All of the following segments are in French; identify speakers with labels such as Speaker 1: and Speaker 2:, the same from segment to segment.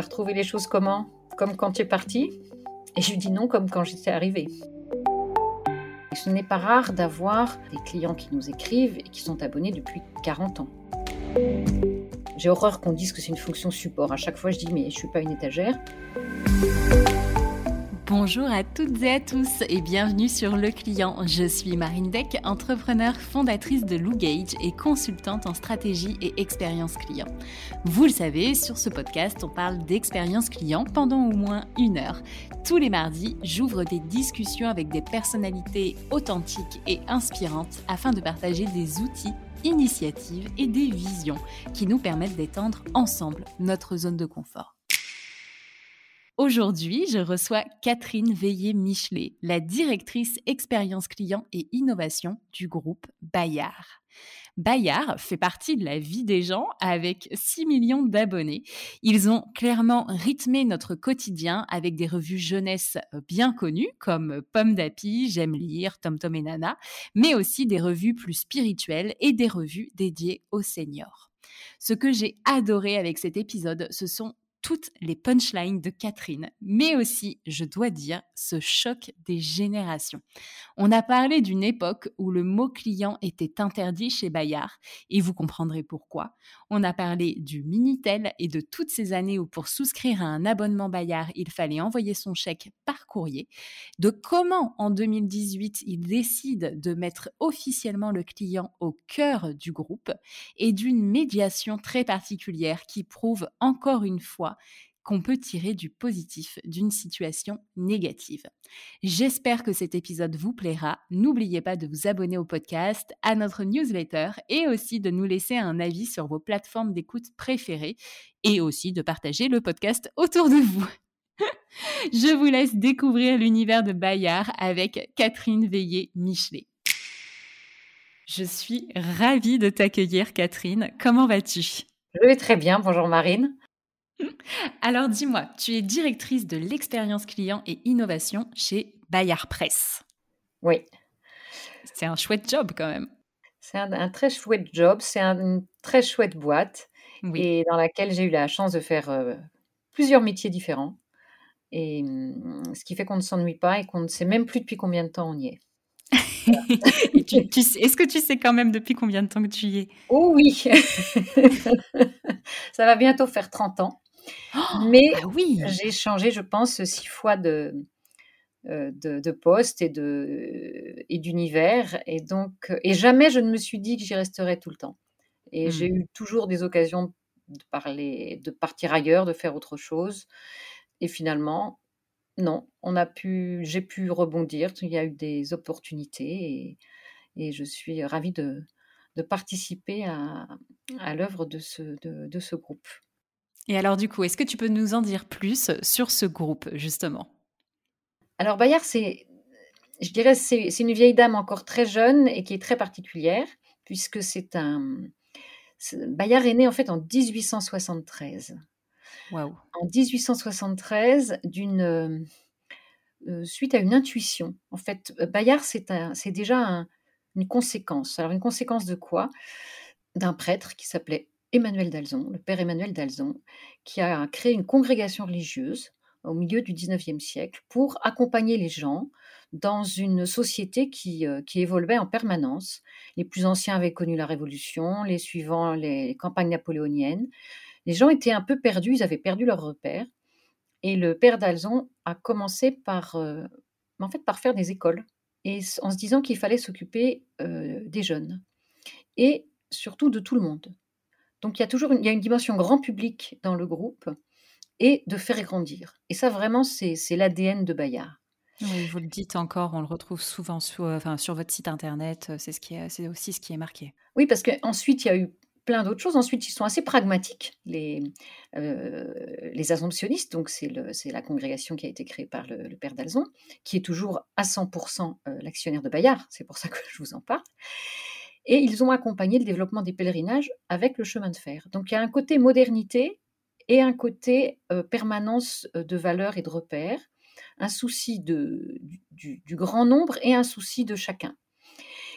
Speaker 1: T'as retrouvé les choses comment? Comme quand tu es parti? Et je lui dis non, comme quand j'étais arrivée. Ce n'est pas rare d'avoir des clients qui nous écrivent et qui sont abonnés depuis 40 ans. J'ai horreur qu'on dise que c'est une fonction support. À chaque fois, je dis mais je suis pas une étagère.
Speaker 2: Bonjour à toutes et à tous et bienvenue sur Le Client. Je suis Marine Deck, entrepreneur, fondatrice de Lou Gage et consultante en stratégie et expérience client. Vous le savez, sur ce podcast, on parle d'expérience client pendant au moins une heure. Tous les mardis, j'ouvre des discussions avec des personnalités authentiques et inspirantes afin de partager des outils initiatives et des visions qui nous permettent d'étendre ensemble notre zone de confort. Aujourd'hui, je reçois Catherine Veillé-Michelet, la directrice expérience client et innovation du groupe Bayard. Bayard fait partie de la vie des gens avec 6 millions d'abonnés. Ils ont clairement rythmé notre quotidien avec des revues jeunesse bien connues comme Pomme d'Api, J'aime lire, Tom Tom et Nana, mais aussi des revues plus spirituelles et des revues dédiées aux seniors. Ce que j'ai adoré avec cet épisode, ce sont toutes les punchlines de Catherine, mais aussi, je dois dire, ce choc des générations. On a parlé d'une époque où le mot client était interdit chez Bayard, et vous comprendrez pourquoi. On a parlé du Minitel et de toutes ces années où pour souscrire à un abonnement Bayard, il fallait envoyer son chèque par courrier, de comment en 2018 il décide de mettre officiellement le client au cœur du groupe, et d'une médiation très particulière qui prouve encore une fois qu'on peut tirer du positif d'une situation négative. J'espère que cet épisode vous plaira. N'oubliez pas de vous abonner au podcast, à notre newsletter et aussi de nous laisser un avis sur vos plateformes d'écoute préférées et aussi de partager le podcast autour de vous. Je vous laisse découvrir l'univers de Bayard avec Catherine Veillé-Michelet. Je suis ravie de t'accueillir, Catherine. Comment vas-tu?
Speaker 1: Je vais très bien. Bonjour Marine.
Speaker 2: Alors dis-moi, tu es directrice de l'expérience client et innovation chez Bayard Presse.
Speaker 1: Oui.
Speaker 2: C'est un chouette job quand même.
Speaker 1: C'est un, très chouette job, c'est une très chouette boîte et dans laquelle j'ai eu la chance de faire euh, plusieurs métiers différents. Et hum, ce qui fait qu'on ne s'ennuie pas et qu'on ne sait même plus depuis combien de temps on y est.
Speaker 2: Est-ce que tu sais quand même depuis combien de temps que tu y es?
Speaker 1: Oh oui Ça va bientôt faire 30 ans. Mais
Speaker 2: ah oui.
Speaker 1: j'ai changé, je pense, six fois de, euh, de, poste et, de, et d'univers. Et donc, et jamais je ne me suis dit que j'y resterais tout le temps. Et j'ai mmh. eu toujours des occasions de parler, de partir ailleurs, de faire autre chose. Et finalement, non, on a pu, j'ai pu rebondir. Il y a eu des opportunités et, et je suis ravie de, de participer à, à l'œuvre de ce, de, de ce groupe.
Speaker 2: Et alors du coup, est-ce que tu peux nous en dire plus sur ce groupe, justement?
Speaker 1: Alors Bayard, c'est, je dirais, c'est, une vieille dame encore très jeune et qui est très particulière, puisque c'est un... Bayard est né en fait en 1873.
Speaker 2: Wow.
Speaker 1: En 1873, d'une, euh, suite à une intuition. En fait, Bayard, c'est, un, c'est déjà une conséquence. Alors une conséquence de quoi? D'un prêtre qui s'appelait Emmanuel d'Alzon, le père Emmanuel d'Alzon, qui a créé une congrégation religieuse au milieu du XIXe siècle pour accompagner les gens dans une société qui, euh, qui, évoluait en permanence. Les plus anciens avaient connu la Révolution, les suivants les campagnes napoléoniennes. Les gens étaient un peu perdus, ils avaient perdu leur repère. Et le père d'Alzon a commencé par, euh, en fait, par faire des écoles, et en se disant qu'il fallait s'occuper euh, des jeunes, et surtout de tout le monde. Donc il y a toujours une, il y a une dimension grand public dans le groupe et de faire grandir. Et ça, vraiment, c'est l'ADN de Bayard.
Speaker 2: Oui, vous le dites encore, on le retrouve souvent sur, enfin, sur votre site internet, c'est ce aussi ce qui est marqué.
Speaker 1: Oui, parce qu'ensuite, il y a eu plein d'autres choses. Ensuite, ils sont assez pragmatiques, les, euh, les assomptionnistes. Donc, c'est la congrégation qui a été créée par le, père d'Alzon, qui est toujours à 100% euh, l'actionnaire de Bayard. C'est pour ça que je vous en parle. Et ils ont accompagné le développement des pèlerinages avec le chemin de fer. Donc il y a un côté modernité et un côté euh, permanence euh, de valeurs et de repères, un souci de, du, grand nombre et un souci de chacun.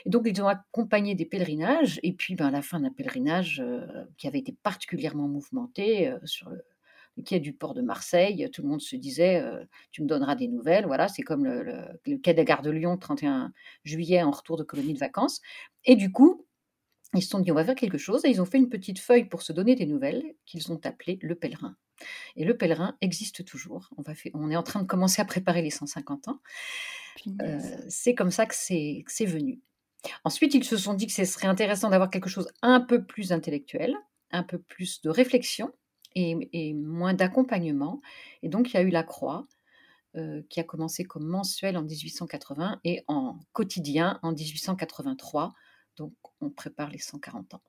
Speaker 1: Et donc ils ont accompagné des pèlerinages et puis ben, à la fin d'un pèlerinage euh, qui avait été particulièrement mouvementé sur le, quai du port de Marseille. Tout le monde se disait, tu me donneras des nouvelles. Voilà, c'est comme le, quai de gare de Lyon, 31 juillet, en retour de colonie de vacances. Et du coup, ils se sont dit, on va faire quelque chose. Et ils ont fait une petite feuille pour se donner des nouvelles qu'ils ont appelée le pèlerin. Et le pèlerin existe toujours. On, va on est en train de commencer à préparer les 150 ans. c'est comme ça que c'est venu. Ensuite, ils se sont dit que ce serait intéressant d'avoir quelque chose un peu plus intellectuel, un peu plus de réflexion et, moins d'accompagnement. Et donc, il y a eu la Croix, euh, qui a commencé comme mensuel en 1880 et en quotidien en 1883. Donc, on prépare les 140 ans.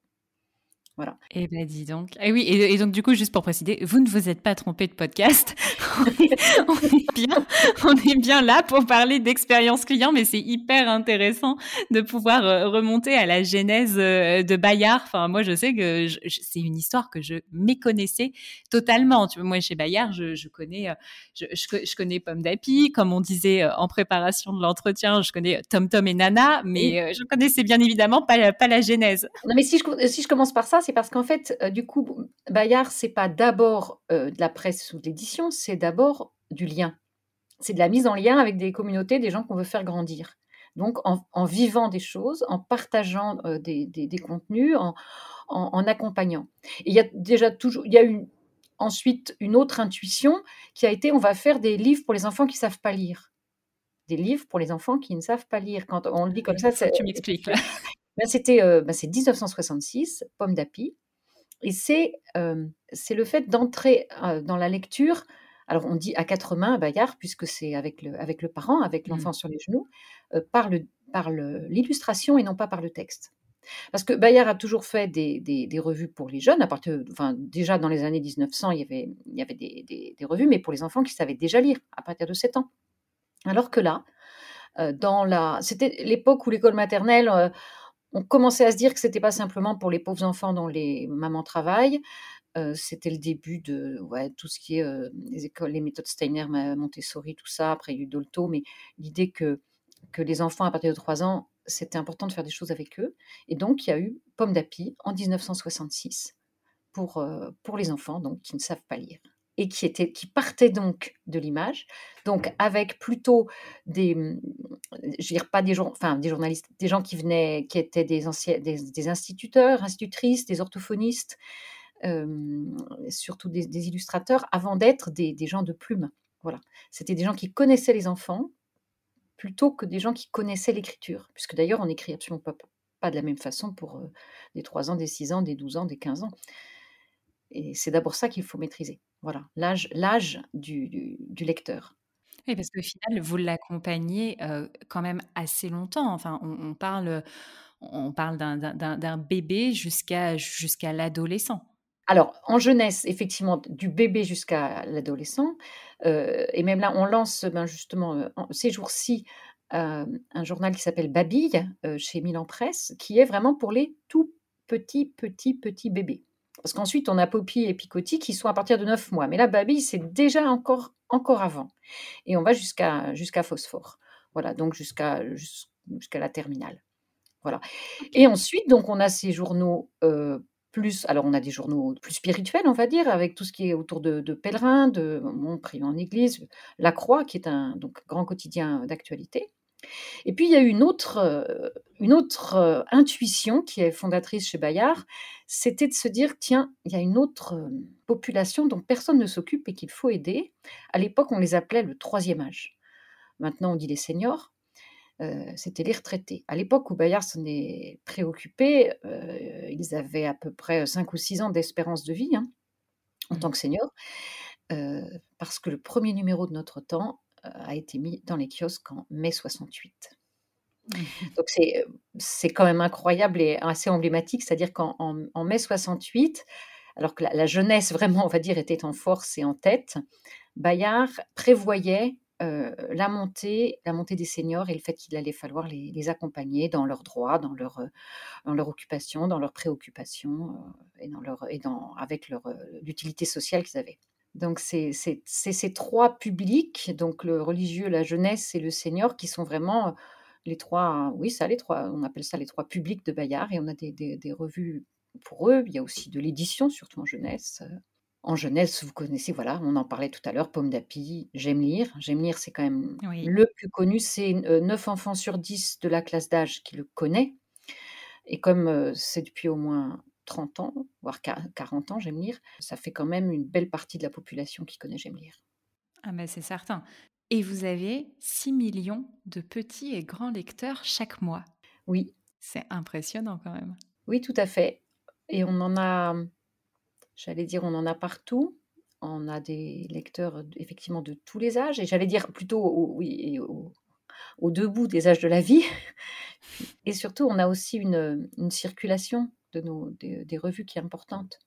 Speaker 1: Voilà.
Speaker 2: Eh ben dis donc. Et eh oui, et, donc du coup, juste pour préciser, vous ne vous êtes pas trompé de podcast. on, est, bien, on est bien là pour parler d'expérience client, mais c'est hyper intéressant de pouvoir euh, remonter à la genèse euh, de Bayard. Enfin, moi, je sais que c'est une histoire que je méconnaissais totalement. Tu vois, moi, chez Bayard, je, je connais, euh, je, je, connais Pomme d'Api, comme on disait en préparation de l'entretien, je connais Tom Tom et Nana, mais je connaissais bien évidemment pas, pas la genèse.
Speaker 1: Non, mais si je, si je commence par ça, c'est parce qu'en fait, du coup, Bayard, c'est pas d'abord euh, de la presse ou de l'édition, c'est d'abord du lien. C'est de la mise en lien avec des communautés, des gens qu'on veut faire grandir. Donc, en, vivant des choses, en partageant euh, des, contenus, en, accompagnant. Et il y a déjà toujours, il y a eu ensuite une autre intuition qui a été, on va faire des livres pour les enfants qui savent pas lire des livres pour les enfants qui ne savent pas lire. Quand on le dit comme ça,
Speaker 2: tu m'expliques.
Speaker 1: Ben, c'était euh, ben, c'est 1966, Pomme d'Api. Et c'est euh, c'est le fait d'entrer dans la lecture. Alors on dit à quatre mains Bayard, puisque c'est avec le, avec le parent, avec mmh. l'enfant sur les genoux, par, le, par l'illustration et non pas par le texte. Parce que Bayard a toujours fait des, des, revues pour les jeunes, à partir, enfin, déjà dans les années 1900, il y avait, il y avait des, des, revues, mais pour les enfants qui savaient déjà lire à partir de 7 ans. Alors que là, dans la, c'était l'époque où l'école maternelle, on commençait à se dire que c'était pas simplement pour les pauvres enfants dont les mamans travaillent. Euh, c'était le début de ouais, tout ce qui est euh, les écoles, les méthodes Steiner, Montessori, tout ça. Après, il y a eu Dolto, mais l'idée que, que les enfants à partir de 3 ans, c'était important de faire des choses avec eux. Et donc, il y a eu Pomme d'Api en 1966 pour, euh, pour les enfants donc, qui ne savent pas lire et qui, était, qui partait donc de l'image, donc avec plutôt des, mmh, je veux dire pas des, enfin, des journalistes, des gens qui venaient, qui étaient des, anciens, des, instituteurs, institutrices, des orthophonistes, surtout des, illustrateurs, avant d'être des, gens de plume. Voilà, c'était des gens qui connaissaient les enfants plutôt que des gens qui connaissaient l'écriture, puisque d'ailleurs on écrit absolument pas, de la même façon pour des 3 ans, des 6 ans, des 12 ans, des 15 ans. Et c'est d'abord ça qu'il faut maîtriser. Voilà, l'âge, l'âge du, lecteur.
Speaker 2: Oui, parce qu'au final, vous l'accompagnez quand même assez longtemps. Enfin, on, parle, on parle d'un, bébé jusqu'à, jusqu'à l'adolescent.
Speaker 1: Alors, en jeunesse, effectivement, du bébé jusqu'à l'adolescent. et même là, on lance ben, justement ces jours-ci un journal qui s'appelle Babille chez Milan Presse, qui est vraiment pour les tout petits, petits, petits bébés. Parce qu'ensuite, on a Poppy et Picotti qui sont à partir de 9 mois. Mais là, Baby, c'est déjà encore, encore avant. Et on va jusqu'à jusqu'à Phosphore. Voilà, donc jusqu'à jusqu'à la terminale. Voilà. Et ensuite, donc, on a ces journaux euh, plus. Alors, on a des journaux plus spirituels, on va dire, avec tout ce qui est autour de, pèlerins, de mon priant en église, La Croix, qui est un donc, grand quotidien d'actualité. Et puis, il y a une autre, euh, une autre euh, intuition qui est fondatrice chez Bayard, c'était de se dire, tiens, il y a une autre euh, population dont personne ne s'occupe et qu'il faut aider. À l'époque, on les appelait le troisième âge. Maintenant, on dit les seniors. C'était les retraités. À l'époque où Bayard s'en est préoccupé, ils avaient à peu près 5 ou 6 ans d'espérance de vie hein, en tant mmh. que seniors, parce que le premier numéro de notre temps a été mis dans les kiosques en mai 68. Mmh Donc c'est quand même incroyable et assez emblématique, c'est-à-dire qu'en en, mai 68, alors que la, jeunesse vraiment, on va dire, était en force et en tête, Bayard prévoyait la montée, la montée des seniors et le fait qu'il allait falloir les, accompagner dans leurs droits, dans leur, dans leur occupation, dans leurs préoccupations et dans leur et dans avec leur l'utilité sociale qu'ils avaient. Donc c'est ces trois publics, donc le religieux, la jeunesse et le senior, qui sont vraiment les trois, oui, ça, les trois, on appelle ça les trois publics de Bayard, et on a des, revues pour eux. Il y a aussi de l'édition, surtout en jeunesse. En jeunesse, vous connaissez, voilà, on en parlait tout à l'heure, Pomme d'Api, J'aime lire. J'aime lire, c'est quand même
Speaker 2: Oui.
Speaker 1: le plus connu. C'est 9 enfants sur 10 de la classe d'âge qui le connaît. Et comme euh, c'est depuis au moins 30 ans, voire 40 ans, J'aime lire, ça fait quand même une belle partie de la population qui connaît J'aime lire.
Speaker 2: Ah ben c'est certain. Et vous avez 6 millions de petits et grands lecteurs chaque mois.
Speaker 1: Oui.
Speaker 2: C'est impressionnant quand même.
Speaker 1: Oui, tout à fait. Et on en a J'allais dire, on en a partout. On a des lecteurs effectivement de tous les âges, et j'allais dire plutôt au, au, deux bouts des âges de la vie. Et surtout, on a aussi une, circulation de nos, des, revues qui est importante.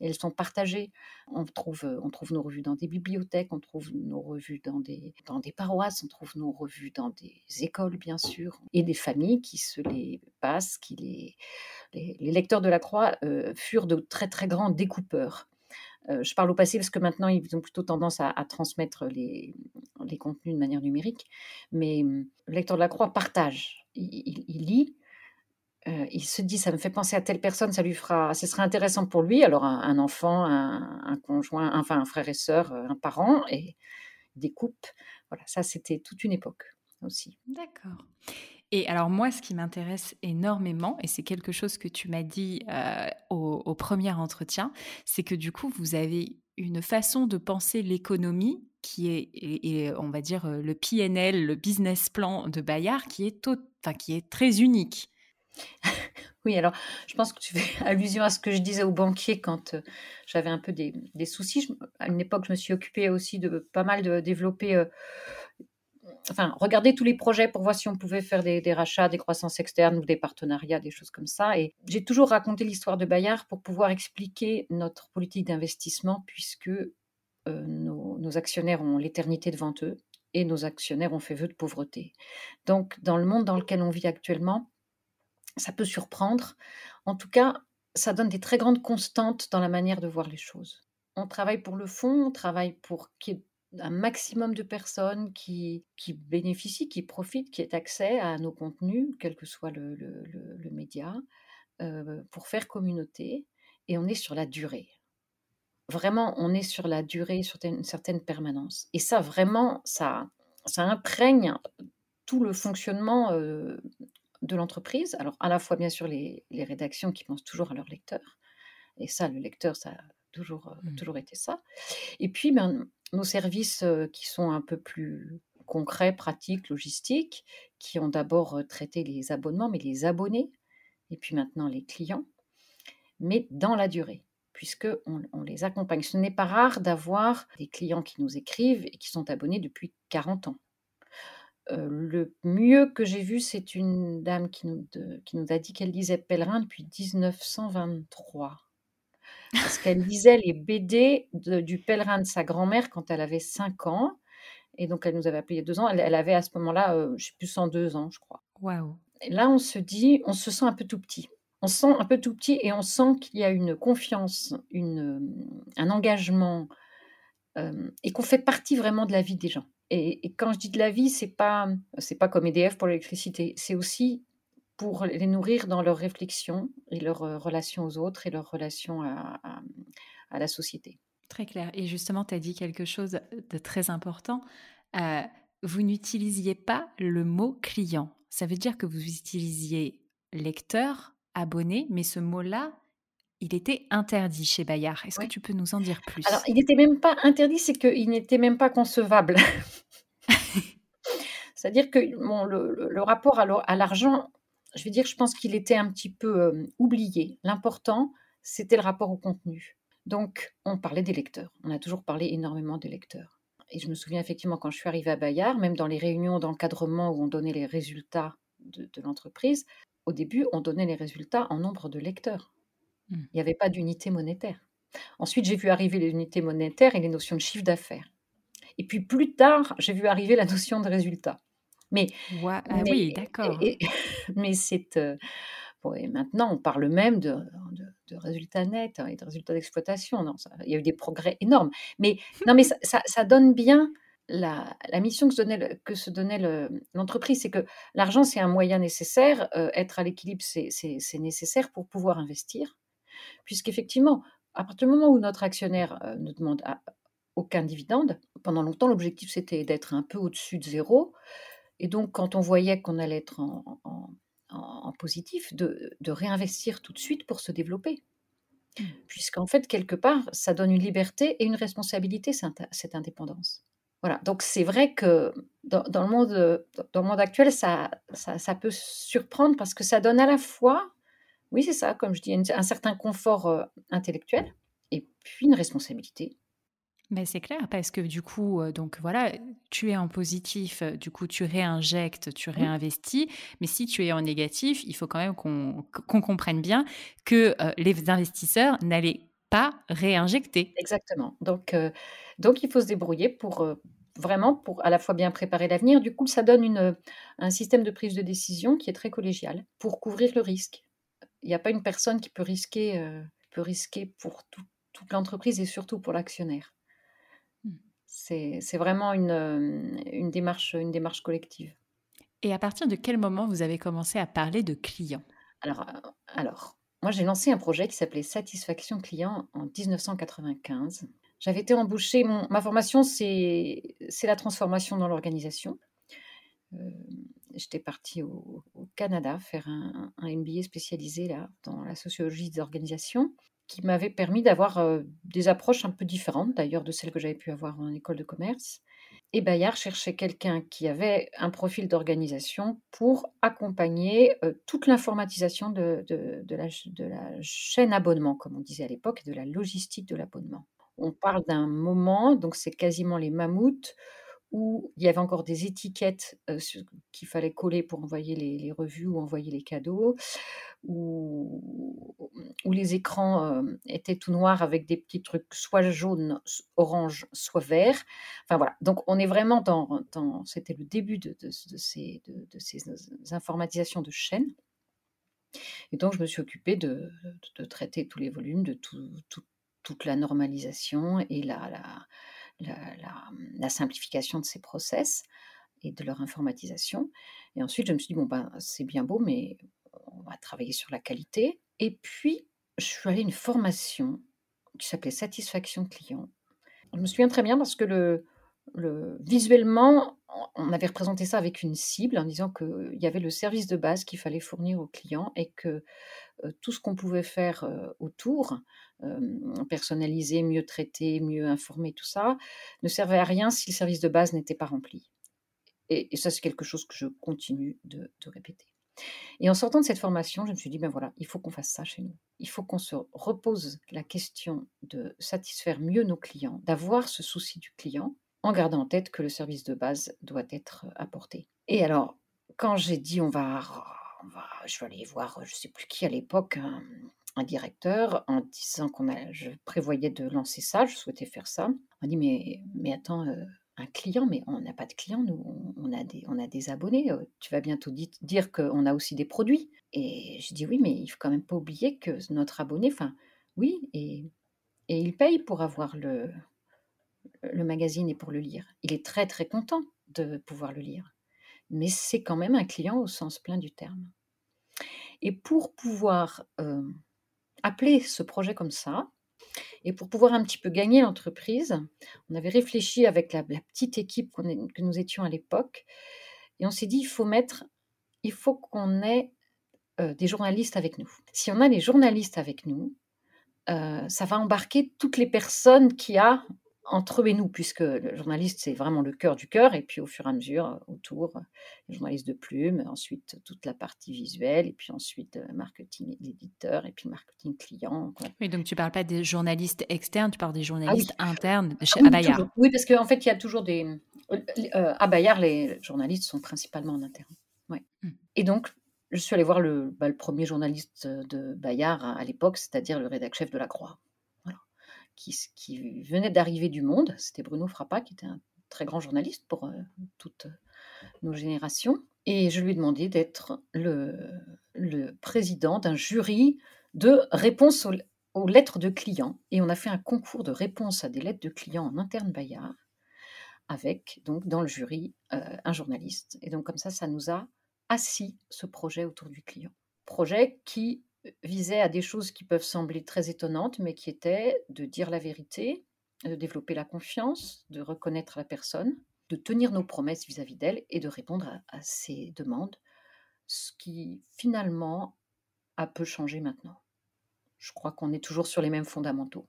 Speaker 1: Elles sont partagées. On trouve, on trouve nos revues dans des bibliothèques, on trouve nos revues dans des, dans des paroisses, on trouve nos revues dans des écoles, bien sûr, et des familles qui se les passent, qui les, les, lecteurs de la Croix euh, furent de très très grands découpeurs. Euh, je parle au passé parce que maintenant ils ont plutôt tendance à, transmettre les, les, contenus de manière numérique, mais hum, le lecteur de la Croix partage, il, lit, euh, il se dit ça me fait penser à telle personne, ça lui fera, ce serait intéressant pour lui. Alors un, enfant, un, conjoint, enfin un frère et sœur, un parent, et découpe. Voilà, ça c'était toute une époque aussi.
Speaker 2: D'accord. Et alors moi, ce qui m'intéresse énormément, et c'est quelque chose que tu m'as dit euh, au, premier entretien, c'est que du coup, vous avez une façon de penser l'économie qui est, et, on va dire, euh, le PNL, le business plan de Bayard, qui est, qui est très unique.
Speaker 1: Oui, alors je pense que tu fais allusion à ce que je disais aux banquiers quand euh, j'avais un peu des, soucis. à une époque, je me suis occupée aussi de pas mal de développer enfin, regarder tous les projets pour voir si on pouvait faire des, rachats, des croissances externes ou des partenariats, des choses comme ça. Et j'ai toujours raconté l'histoire de Bayard pour pouvoir expliquer notre politique d'investissement, puisque euh, nos, actionnaires ont l'éternité devant eux et nos actionnaires ont fait vœu de pauvreté. Donc, dans le monde dans lequel on vit actuellement, ça peut surprendre. En tout cas, ça donne des très grandes constantes dans la manière de voir les choses. On travaille pour le fond, on travaille pour qu'il y ait un maximum de personnes qui, qui bénéficient, qui profitent, qui aient accès à nos contenus, quel que soit le, le, média, euh, pour faire communauté. Et on est sur la durée. Vraiment, on est sur la durée, sur une certaine permanence. Et ça, vraiment, ça, ça imprègne tout le fonctionnement euh, de l'entreprise. Alors, à la fois, bien sûr, les, les, rédactions qui pensent toujours à leur lecteur. Et ça, le lecteur, ça a toujours, euh, mmh. toujours été ça. Et puis, ben, nos services qui sont un peu plus concrets, pratiques, logistiques, qui ont d'abord traité les abonnements, mais les abonnés, et puis maintenant les clients, mais dans la durée, puisque on, les accompagne. Ce n'est pas rare d'avoir des clients qui nous écrivent et qui sont abonnés depuis 40 ans. Le mieux que j'ai vu, c'est une dame qui nous, qui nous a dit qu'elle lisait Pèlerin depuis 1923 parce qu'elle lisait les BD du pèlerin de sa grand-mère quand elle avait 5 ans. Et donc, elle nous avait appelé il y a deux ans. Elle, avait à ce moment-là, euh, je ne sais plus, 102 ans, je crois.
Speaker 2: Waouh.
Speaker 1: Et là, on se dit, on se sent un peu tout petit. On se sent un peu tout petit et on sent qu'il y a une confiance, une, un engagement euh, et qu'on fait partie vraiment de la vie des gens. Et, quand je dis de la vie, c'est pas c'est pas comme EDF pour l'électricité, c'est aussi pour les nourrir dans leurs réflexions et leurs euh, relations aux autres et leurs relations à, la société.
Speaker 2: Très clair. Et justement, tu as dit quelque chose de très important. Euh, vous n'utilisiez pas le mot client. Ça veut dire que vous utilisiez lecteur, abonné, mais ce mot-là, il était interdit chez Bayard. Est-ce que tu peux nous en dire plus?
Speaker 1: Alors, il n'était même pas interdit, c'est qu'il n'était même pas concevable. C'est-à-dire que le, rapport à l'argent je veux dire, je pense qu'il était un petit peu oublié. L'important, c'était le rapport au contenu. Donc, on parlait des lecteurs. On a toujours parlé énormément des lecteurs. Et je me souviens effectivement quand je suis arrivée à Bayard, même dans les réunions d'encadrement où on donnait les résultats de, l'entreprise, au début, on donnait les résultats en nombre de lecteurs. Mmh. Il n'y avait pas d'unité monétaire. Ensuite, j'ai vu arriver les unités monétaires et les notions de chiffre d'affaires. Et puis plus tard, j'ai vu arriver la notion de résultat. Mais,
Speaker 2: ah oui, d'accord.
Speaker 1: mais c'est euh, maintenant, on parle même de, de, résultats nets hein, et de résultats d'exploitation. Il y a eu des progrès énormes. Mais non, mais ça, ça, donne bien la, la, mission que se donnait, que se donnait l'entreprise, c'est que l'argent, c'est un moyen nécessaire. Euh, être à l'équilibre, c'est nécessaire pour pouvoir investir. Puisqu'effectivement, à partir du moment où notre actionnaire ne demande aucun dividende, pendant longtemps, l'objectif c'était d'être un peu au-dessus de zéro. Et donc, quand on voyait qu'on allait être en, positif, de, réinvestir tout de suite pour se développer. Mmh. Puisqu'en fait, quelque part, ça donne une liberté et une responsabilité, cette indépendance. Voilà, donc c'est vrai que dans, le monde, dans le monde actuel, ça, ça, peut surprendre parce que ça donne à la fois, oui, c'est ça, comme je dis, un certain confort euh, intellectuel et puis une responsabilité.
Speaker 2: Mais c'est clair, parce que du coup, euh, donc voilà, tu es en positif, euh, du coup, tu réinjectes, tu réinvestis. Mais si tu es en négatif, il faut quand même qu'on comprenne bien que les investisseurs n'allaient pas réinjecter.
Speaker 1: Exactement. Donc, donc il faut se débrouiller pour, vraiment pour à la fois bien préparer l'avenir. Du coup, ça donne une, un système de prise de décision qui est très collégial pour couvrir le risque. Il n'y a pas une personne qui peut risquer, euh, peut risquer pour toute l'entreprise et surtout pour l'actionnaire. Hmm. C'est vraiment une, une, démarche, une démarche collective.
Speaker 2: Et à partir de quel moment vous avez commencé à parler de clients?
Speaker 1: Alors, euh, alors, moi j'ai lancé un projet qui s'appelait Satisfaction Client en 1995. J'avais été embauchée, ma formation, c'est la transformation dans l'organisation. Euh, j'étais partie au, Canada faire un, MBA spécialisé là, dans la sociologie des organisations, qui m'avait permis d'avoir euh, des approches un peu différentes d'ailleurs de celles que j'avais pu avoir en école de commerce. Et Bayard cherchait quelqu'un qui avait un profil d'organisation pour accompagner euh, toute l'informatisation de, de, la, de, la, chaîne abonnement, comme on disait à l'époque, et de la logistique de l'abonnement. On parle d'un moment, donc c'est quasiment les mammouths, où il y avait encore des étiquettes qu'il fallait coller pour envoyer les, revues ou envoyer les cadeaux, où, où les écrans étaient tout noirs avec des petits trucs soit jaunes, orange, soit verts. Enfin voilà, donc on est vraiment dans, c'était le début de, ces, de, ces informatisations de chaînes. Et donc je me suis occupée de, traiter tous les volumes, de tout, tout, toute la normalisation et la, la, simplification de ces process et de leur informatisation. Et ensuite, je me suis dit, bon, ben, c'est bien beau, mais on va travailler sur la qualité. Et puis, je suis allée à une formation qui s'appelait Satisfaction client. Je me souviens très bien parce que le, le, visuellement, on avait représenté ça avec une cible en disant qu'il y avait le service de base qu'il fallait fournir aux clients et que tout ce qu'on pouvait faire autour, personnaliser, mieux traiter, mieux informer, tout ça, ne servait à rien si le service de base n'était pas rempli. Et, ça, c'est quelque chose que je continue de, répéter. Et en sortant de cette formation, je me suis dit, ben voilà, il faut qu'on fasse ça chez nous. Il faut qu'on se repose la question de satisfaire mieux nos clients, d'avoir ce souci du client, en gardant en tête que le service de base doit être apporté. Et alors, quand j'ai dit on va je vais aller voir, je ne sais plus qui à l'époque, un, directeur, en disant qu'on a, je prévoyais de lancer ça, je souhaitais faire ça. On dit mais, mais attends, euh, un client, mais on n'a pas de client, nous, on a des, on a des abonnés. Euh, tu vas bientôt dire qu'on a aussi des produits. Et je dis oui, mais il faut quand même pas oublier que notre abonné, enfin, oui, et, et il paye pour avoir le, le magazine et pour le lire. Il est très très content de pouvoir le lire mais c'est quand même un client au sens plein du terme. Et pour pouvoir appeler ce projet comme ça, et pour pouvoir un petit peu gagner l'entreprise, on avait réfléchi avec la, petite équipe que nous étions à l'époque, et on s'est dit il faut mettre, il faut qu'on ait des journalistes avec nous. Si on a les journalistes avec nous, ça va embarquer toutes les personnes qui a entre eux et nous, puisque le journaliste, c'est vraiment le cœur du cœur, et puis au fur et à mesure, euh, autour, euh, le journaliste de plume, ensuite toute la partie visuelle, et puis ensuite euh, marketing éditeur, et puis marketing client.
Speaker 2: Oui, donc tu ne parles pas des journalistes externes, tu parles des ah journalistes internes chez ah Bayard.
Speaker 1: Oui, parce qu'en fait, il y a toujours des... à Bayard, les journalistes sont principalement en interne. Ouais. Mmh. Et donc, je suis allée voir le, bah, le premier journaliste de Bayard à, à l'époque, c'est-à-dire le rédacteur chef de La Croix qui, venait d'arriver du Monde. C'était Bruno Frappa, qui était un très grand journaliste pour euh, toutes nos générations. Et je lui ai demandé d'être le, président d'un jury de réponse aux, lettres de clients. Et on a fait un concours de réponse à des lettres de clients en interne Bayard, avec donc dans le jury euh, un journaliste. Et donc comme ça, ça nous a assis ce projet autour du client. Projet qui visait à des choses qui peuvent sembler très étonnantes, mais qui étaient de dire la vérité, de développer la confiance, de reconnaître la personne, de tenir nos promesses vis-à-vis d'elle et de répondre à, à ses demandes, ce qui finalement a peu changé maintenant. Je crois qu'on est toujours sur les mêmes fondamentaux.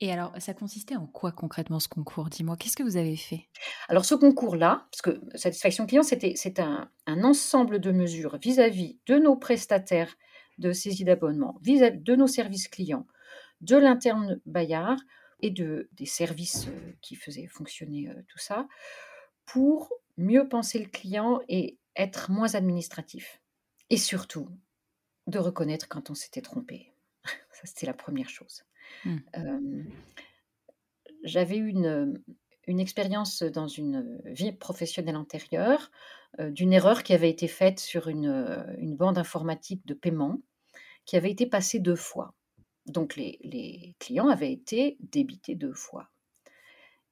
Speaker 2: Et alors, ça consistait en quoi concrètement ce concours? Dis-moi, qu'est-ce que vous avez fait?
Speaker 1: Alors, ce concours-là, parce que satisfaction client, c'était c'est un, un ensemble de mesures vis-à-vis de nos prestataires de saisie d'abonnement, vis-à-vis de nos services clients, de l'interne Bayard et de, des services euh, qui faisaient fonctionner euh, tout ça, pour mieux penser le client et être moins administratif. Et surtout, de reconnaître quand on s'était trompé. Ça, c'était la première chose.
Speaker 2: Mmh.
Speaker 1: Euh, J'avais eu une, une expérience dans une vie professionnelle antérieure d'une erreur qui avait été faite sur une, euh, une, bande informatique de paiement qui avait été passée deux fois. Donc les, les clients avaient été débités deux fois.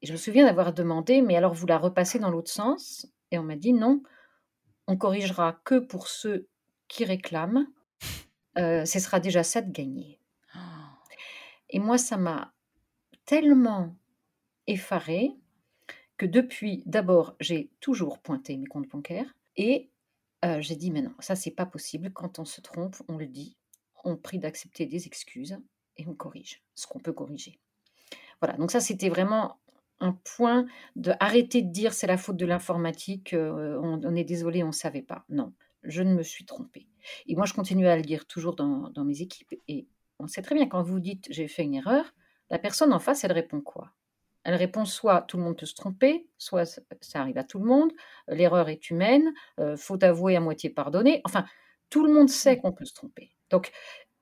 Speaker 1: Et je me souviens d'avoir demandé, mais alors vous la repassez dans l'autre sens? Et on m'a dit non, on corrigera que pour ceux qui réclament. Euh, ce sera déjà ça de gagner. Et moi, ça m'a tellement effarée que depuis, d'abord, j'ai toujours pointé mes comptes bancaires et euh, j'ai dit, mais non, ça, c'est pas possible. Quand on se trompe, on le dit, on prie d'accepter des excuses et on corrige ce qu'on peut corriger. Voilà, donc ça, c'était vraiment un point de arrêter de dire c'est la faute de l'informatique, euh, on, est désolé, on ne savait pas. Non, je ne me suis trompée. Et moi, je continue à le dire toujours dans mes équipes. Et on sait très bien, quand vous dites j'ai fait une erreur, la personne en face, elle répond quoi? Elle répond soit tout le monde peut se tromper, soit ça arrive à tout le monde, l'erreur est humaine, euh, faut avouer à moitié pardonner. Enfin, tout le monde sait qu'on peut se tromper. Donc,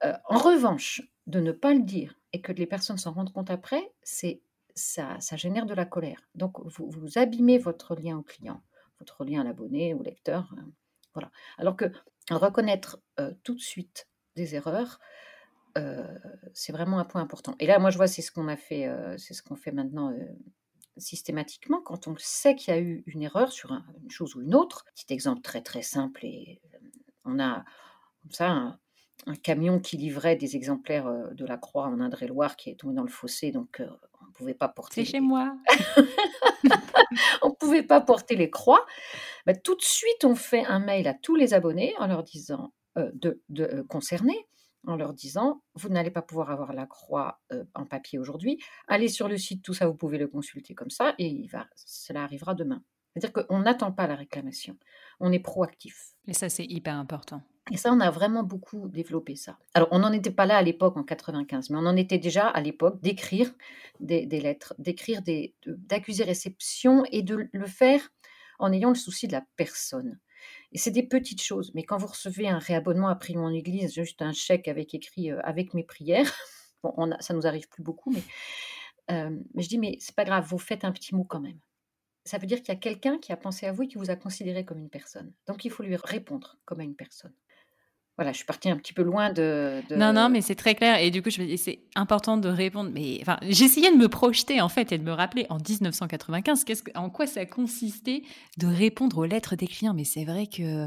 Speaker 1: euh, en revanche, de ne pas le dire et que les personnes s'en rendent compte après, c'est ça, ça, génère de la colère. Donc, vous, vous, abîmez votre lien au client, votre lien à l'abonné, au lecteur. Euh, voilà. Alors que reconnaître tout de suite des erreurs, c'est vraiment un point important. Et là, moi, je vois, c'est ce qu'on a fait, euh, c'est ce qu'on fait maintenant euh, systématiquement quand on sait qu'il y a eu une erreur sur un, une chose ou une autre. Petit exemple très très simple et on a comme ça un, un camion qui livrait des exemplaires de la Croix en Indre-et-Loire qui est tombé dans le fossé, donc on ne pouvait pas porter.
Speaker 2: C'est chez moi.
Speaker 1: on ne pouvait pas porter les croix. Bah, tout de suite, on fait un mail à tous les abonnés en leur disant euh, de, de euh, concernés en leur disant vous n'allez pas pouvoir avoir la croix euh, en papier aujourd'hui. Allez sur le site, tout ça, vous pouvez le consulter comme ça et il va, cela arrivera demain. C'est-à-dire qu'on n'attend pas la réclamation, on est proactif.
Speaker 2: Et ça, c'est hyper important.
Speaker 1: Et ça, on a vraiment beaucoup développé ça. Alors, on n'en était pas là à l'époque en 95, mais on en était déjà à l'époque d'écrire des, des, lettres, d'écrire des, d'accuser réception et de le faire en ayant le souci de la personne. C'est des petites choses, mais quand vous recevez un réabonnement à prix mon église, juste un chèque avec écrit euh, avec mes prières, bon, on ça nous arrive plus beaucoup, mais, euh, mais je dis, mais c'est pas grave, vous faites un petit mot quand même ça veut dire qu'il y a quelqu'un qui a pensé à vous et qui vous a considéré comme une personne. Donc il faut lui répondre comme à une personne. Voilà, je suis partie un petit peu loin de. de...
Speaker 2: Non, non, mais c'est très clair. Et du coup, c'est important de répondre. Mais enfin, j'essayais de me projeter en fait et de me rappeler en 1995, qu'est-ce que, en quoi ça consistait de répondre aux lettres des clients? Mais c'est vrai que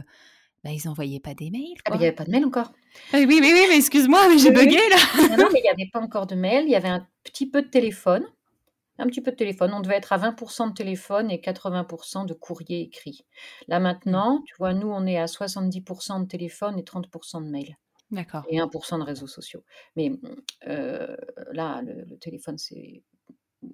Speaker 2: bah, ils n'envoyaient pas des mails.
Speaker 1: Ah, il n'y avait pas de mail encore.
Speaker 2: Ah, oui, oui, oui, mais excuse-moi, mais j'ai oui, bugué là.
Speaker 1: non, non, mais il n'y avait pas encore de mail. Il y avait un petit peu de téléphone un petit peu de téléphone. On devait être à 20% de téléphone et 80% de courrier écrit. Là maintenant, tu vois, nous, on est à 70% de téléphone et 30% de mail.
Speaker 2: D'accord.
Speaker 1: Et 1% de réseaux sociaux. Mais euh, là, le, le téléphone s'est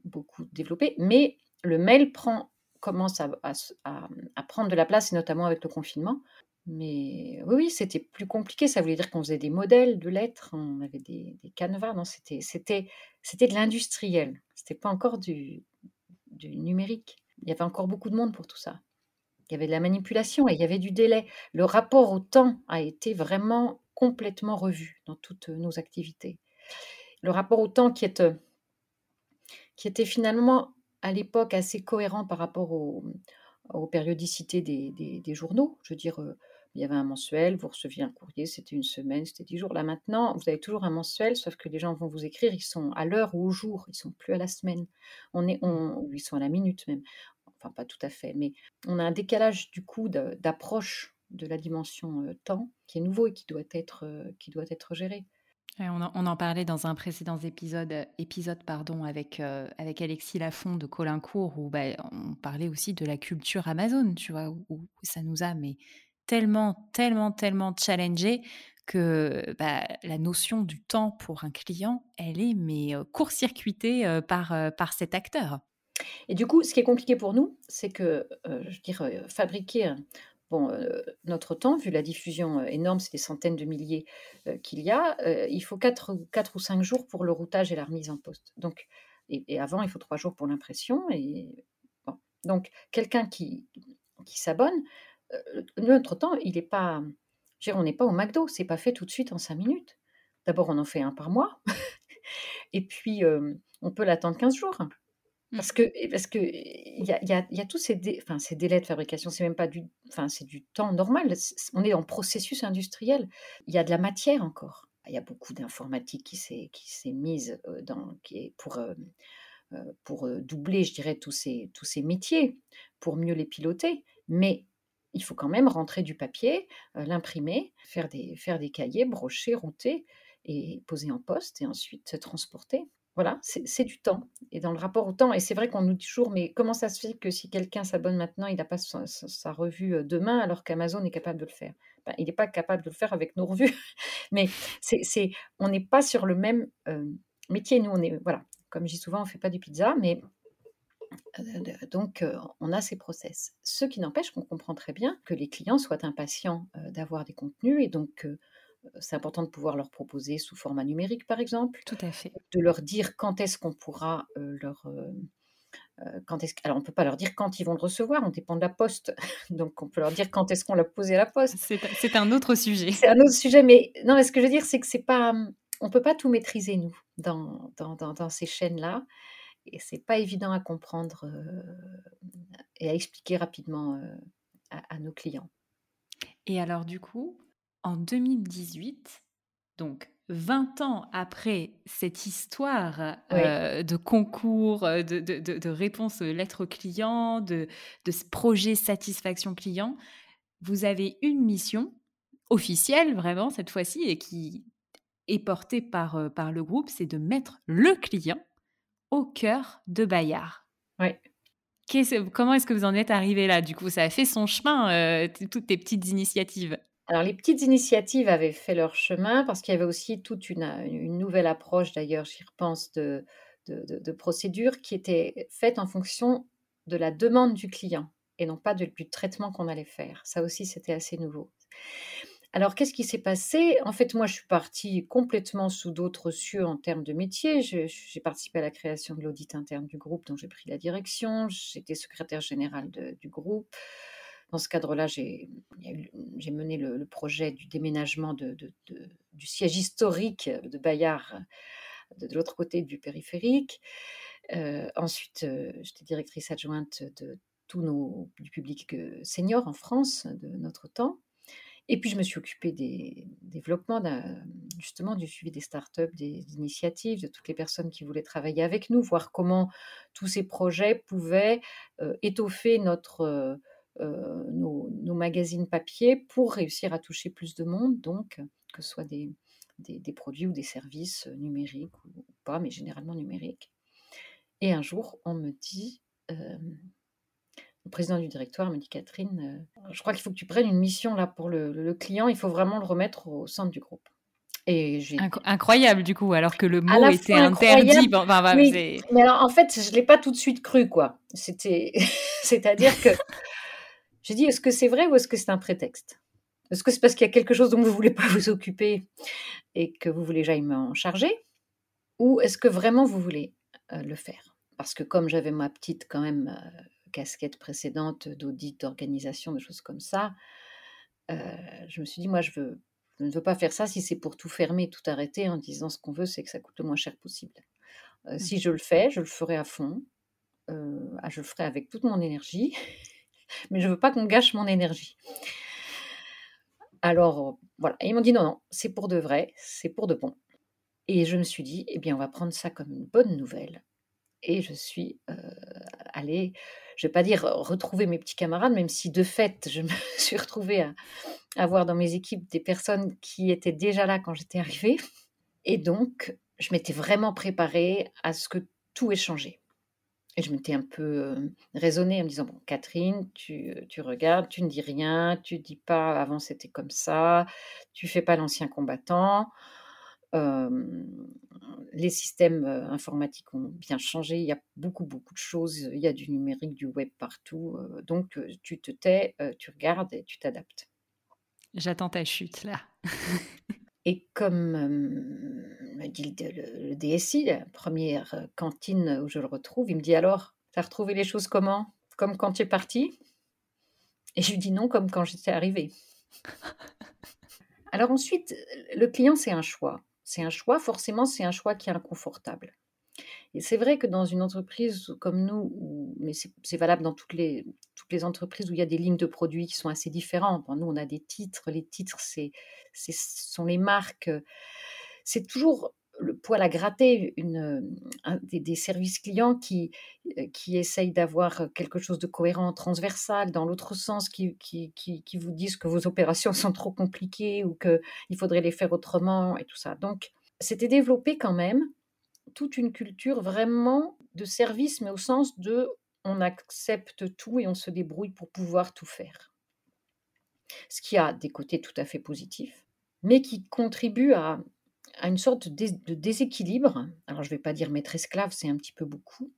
Speaker 1: beaucoup développé. Mais le mail prend, commence à, à, à, à, prendre de la place, et notamment avec le confinement. Mais oui, oui, c'était plus compliqué. Ça voulait dire qu'on faisait des modèles de lettres, on avait des, des canevas. C'était, c'était, c'était de l'industriel. C'était pas encore du, numérique. Il y avait encore beaucoup de monde pour tout ça. Il y avait de la manipulation et il y avait du délai. Le rapport au temps a été vraiment complètement revu dans toutes nos activités. Le rapport au temps qui, est, qui était finalement à l'époque assez cohérent par rapport au, aux périodicités des, des, des, journaux. Je veux dire, il y avait un mensuel, vous receviez un courrier, c'était une semaine, c'était dix jours. Là maintenant, vous avez toujours un mensuel, sauf que les gens vont vous écrire, ils sont à l'heure ou au jour, ils sont plus à la semaine. On est, ils sont à la minute même. Enfin, pas tout à fait, mais on a un décalage du coup d'approche de la dimension temps qui est nouveau et qui doit être, qui doit être géré.
Speaker 2: on, en, parlait dans un précédent épisode, épisode pardon, avec, avec Alexis Lafont de Colincourt, où bah, on parlait aussi de la culture Amazon, tu vois, où, ça nous a mais tellement, tellement, tellement challengé que bah, la notion du temps pour un client, elle est mais court-circuitée par, par cet acteur.
Speaker 1: Et du coup, ce qui est compliqué pour nous, c'est que, je veux dire, fabriquer bon, notre temps, vu la diffusion énorme, c'est des centaines de milliers qu'il y a, il faut 4, 4 ou 5 jours pour le routage et la remise en poste. Donc, et, avant, il faut 3 jours pour l'impression. Et, Donc, quelqu'un qui, qui s'abonne, notre temps, il n'est pas. on n'est pas au McDo, c'est pas fait tout de suite en 5 minutes. D'abord, on en fait un par mois. et puis, on peut l'attendre 15 jours. Mmh. Parce que parce que il y a, y, a, y a, tous ces, enfin, ces délais de fabrication, c'est même pas du, enfin, c'est du temps normal. on est en processus industriel. Il y a de la matière encore. Il y a beaucoup d'informatique qui s'est qui s'est mise dans qui est pour pour doubler, je dirais, tous ces tous ces métiers, pour mieux les piloter. Mais il faut quand même rentrer du papier, l'imprimer, faire des faire des cahiers, brocher, router et poser en poste et ensuite transporter. Voilà, c'est du temps. Et dans le rapport au temps, et c'est vrai qu'on nous dit toujours, mais comment ça se fait que si quelqu'un s'abonne maintenant, il n'a pas sa, revue demain alors qu'Amazon est capable de le faire? Ben, Il n'est pas capable de le faire avec nos revues, mais c'est, on n'est pas sur le même métier. Nous, on est, voilà, comme je dis souvent, on ne fait pas du pizza, mais donc on a ces process. Ce qui n'empêche qu'on comprend très bien que les clients soient impatients d'avoir des contenus et donc c'est important de pouvoir leur proposer sous format numérique, par exemple.
Speaker 2: Tout à fait.
Speaker 1: De leur dire quand est-ce qu'on pourra leur. quand est Alors, on ne peut pas leur dire quand ils vont le recevoir, on dépend de la poste. Donc, on peut leur dire quand est-ce qu'on l'a posé à la poste.
Speaker 2: C'est un autre sujet.
Speaker 1: C'est un autre sujet, mais non, ce que je veux dire, c'est que c'est pas. On ne peut pas tout maîtriser, nous, dans, dans, dans, ces chaînes-là. Et c'est pas évident à comprendre et à expliquer rapidement à nos clients.
Speaker 2: Et alors, du coup, en 2018, donc 20 ans après cette histoire euh, de concours, euh, de, de, de, réponse lettres clients, de, de ce projet satisfaction client, vous avez une mission officielle vraiment cette fois-ci et qui est portée par, euh, par le groupe, c'est de mettre le client au cœur de Bayard.
Speaker 1: Oui.
Speaker 2: comment est-ce que vous en êtes arrivé là Du coup, ça a fait son chemin, toutes tes petites initiatives.
Speaker 1: Alors, les petites initiatives avaient fait leur chemin parce qu'il y avait aussi toute une, une nouvelle approche, d'ailleurs, j'y repense, de, de, de, procédure qui était faite en fonction de la demande du client et non pas du traitement qu'on allait faire. Ça aussi, c'était assez nouveau. Alors, qu'est-ce qui s'est passé? En fait, moi, je suis partie complètement sous d'autres cieux en termes de métier. J'ai participé à la création de l'audit interne du groupe dont j'ai pris la direction. J'étais secrétaire générale du groupe. Dans ce cadre-là, j'ai mené le, projet du déménagement du siège historique de Bayard de, l'autre côté du périphérique. Euh, ensuite, euh, j'étais directrice adjointe de tout nos, du public euh, senior en France de notre temps. Et puis, je me suis occupée des développements, justement, du suivi des startups, des initiatives, de toutes les personnes qui voulaient travailler avec nous, voir comment tous ces projets pouvaient étoffer notre euh, nos, magazines papier pour réussir à toucher plus de monde, donc que ce soit des, des, produits ou des services euh, numériques ou, pas, mais généralement numériques. Et un jour, on me dit, euh, le président du directoire me dit Catherine, je crois qu'il faut que tu prennes une mission là pour le, client, il faut vraiment le remettre au centre du groupe.
Speaker 2: Et incroyable du coup, alors que le mot était interdit.
Speaker 1: mais alors, en fait, je l'ai pas tout de suite cru quoi. C'était, c'est-à-dire que j'ai dit, est-ce que c'est vrai ou est-ce que c'est un prétexte? Est-ce que c'est parce qu'il y a quelque chose dont vous ne voulez pas vous occuper et que vous voulez j'aille m'en charger? Ou est-ce que vraiment vous voulez euh, le faire? Parce que comme j'avais ma petite quand même euh, casquette précédente d'audit, d'organisation, de choses comme ça, euh, je me suis dit, moi, je, veux, je ne veux pas faire ça si c'est pour tout fermer, tout arrêter en disant ce qu'on veut, c'est que ça coûte le moins cher possible. Mmh. Si je le fais, je le ferai à fond. Ah, je le ferai avec toute mon énergie mais je veux pas qu'on gâche mon énergie. Alors voilà, ils m'ont dit non, non, c'est pour de vrai, c'est pour de bon. Et je me suis dit, eh bien, on va prendre ça comme une bonne nouvelle. Et je suis euh, aller, je vais pas dire retrouver mes petits camarades, même si de fait, je me suis retrouvée à avoir dans mes équipes des personnes qui étaient déjà là quand j'étais arrivée. Et donc, je m'étais vraiment préparée à ce que tout ait changé. Et je m'étais un peu raisonnée en me disant, bon, Catherine, tu, tu, regardes, tu ne dis rien, tu dis pas, avant c'était comme ça, tu fais pas l'ancien combattant. Les systèmes informatiques ont bien changé, il y a beaucoup, beaucoup de choses, il y a du numérique, du web partout. donc, tu te tais, tu regardes et tu t'adaptes.
Speaker 2: J'attends ta chute là.
Speaker 1: Et comme me dit le, DSI, la première cantine où je le retrouve, il me dit alors, tu as retrouvé les choses comment? Comme quand tu es parti Et je lui dis non, comme quand j'étais arrivée. alors ensuite, le client, c'est un choix. C'est un choix, forcément, c'est un choix qui est inconfortable. Et c'est vrai que dans une entreprise comme nous, mais c'est valable dans toutes les, toutes les entreprises où il y a des lignes de produits qui sont assez différentes. nous, on a des titres. Les titres, c'est, sont les marques. C'est toujours le poil à gratter une, des, services clients qui, qui essayent d'avoir quelque chose de cohérent, transversal, dans l'autre sens, qui, qui, qui, vous disent que vos opérations sont trop compliquées ou qu'il faudrait les faire autrement et tout ça. Donc, c'était développé quand même toute une culture vraiment de service, mais au sens de on accepte tout et on se débrouille pour pouvoir tout faire. Ce qui a des côtés tout à fait positifs, mais qui contribue à, une sorte de, déséquilibre. Alors je ne vais pas dire maître esclave, c'est un petit peu beaucoup,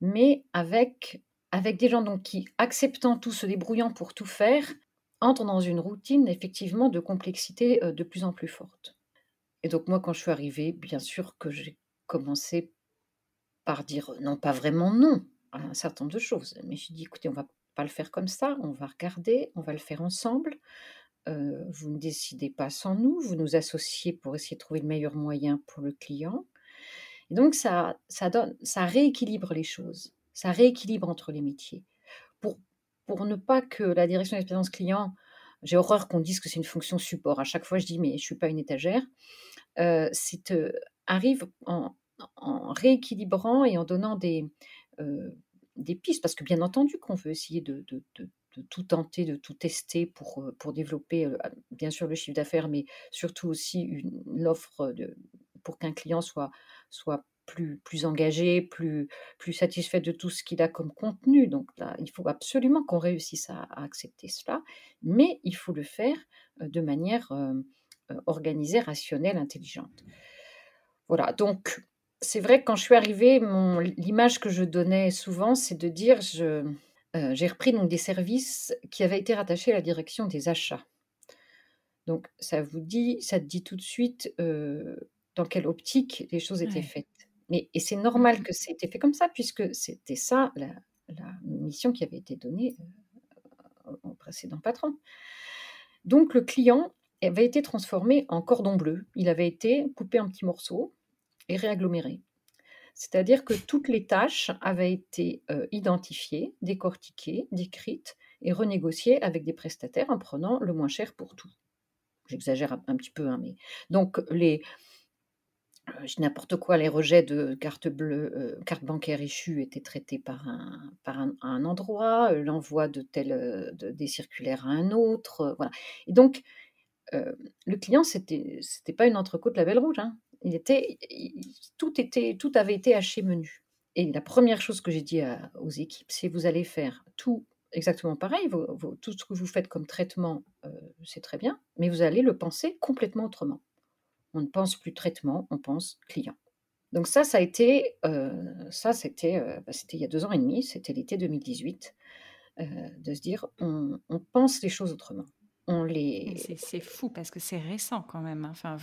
Speaker 1: mais avec, avec des gens donc, qui, acceptant tout, se débrouillant pour tout faire, entrent dans une routine effectivement de complexité euh, de plus en plus forte. Et donc moi, quand je suis arrivée, bien sûr que j'ai commencé par dire non, pas vraiment non à un certain nombre de choses. Mais je dis, écoutez, on va pas le faire comme ça, on va regarder, on va le faire ensemble. Vous ne décidez pas sans nous, vous nous associez pour essayer de trouver le meilleur moyen pour le client. Et donc, ça, ça, donne, ça rééquilibre les choses, ça rééquilibre entre les métiers. Pour, ne pas que la direction d'expérience client, j'ai horreur qu'on dise que c'est une fonction support. À chaque fois, je dis, mais je ne suis pas une étagère. Euh, arrive en, rééquilibrant et en donnant des pistes, parce que bien entendu qu'on veut essayer de, tout tenter, de tout tester pour, pour développer bien sûr le chiffre d'affaires, mais surtout aussi l'offre pour qu'un client soit, soit plus, plus engagé, plus, plus satisfait de tout ce qu'il a comme contenu. Donc là, il faut absolument qu'on réussisse à, accepter cela, mais il faut le faire de manière organisée, rationnelle, intelligente. Voilà, donc c'est vrai que quand je suis arrivée, l'image que je donnais souvent, c'est de dire je, euh, j'ai repris donc des services qui avaient été rattachés à la direction des achats. Donc ça vous dit, ça te dit tout de suite euh, dans quelle optique les choses étaient faites. Mais, et c'est normal que ça ait été fait comme ça, puisque c'était ça la, mission qui avait été donnée euh, au précédent patron. Donc le client avait été transformé en cordon bleu. Il avait été coupé en petits morceaux et réaggloméré. C'est-à-dire que toutes les tâches avaient été euh, identifiées, décortiquées, décrites et renégociées avec des prestataires en prenant le moins cher pour tout. J'exagère un, petit peu, hein, mais donc les euh, n'importe quoi, les rejets de cartes bleues, euh, cartes bancaires échues étaient traités par un, endroit, l'envoi de tels des circulaires à un autre, voilà. Et donc le client, c'était c'était pas une entrecôte belle rouge. Hein. Il était, tout, était, tout avait été haché menu. Et la première chose que j'ai dit aux équipes, c'est vous allez faire tout exactement pareil. tout ce que vous faites comme traitement, c'est très bien, mais vous allez le penser complètement autrement. On ne pense plus traitement, on pense client. Donc ça, ça a été, ça c'était, bah, c'était il y a deux ans et demi, c'était l'été 2018, de se dire on pense les choses autrement on les.
Speaker 2: C'est fou parce que c'est récent quand même. Hein. Enfin,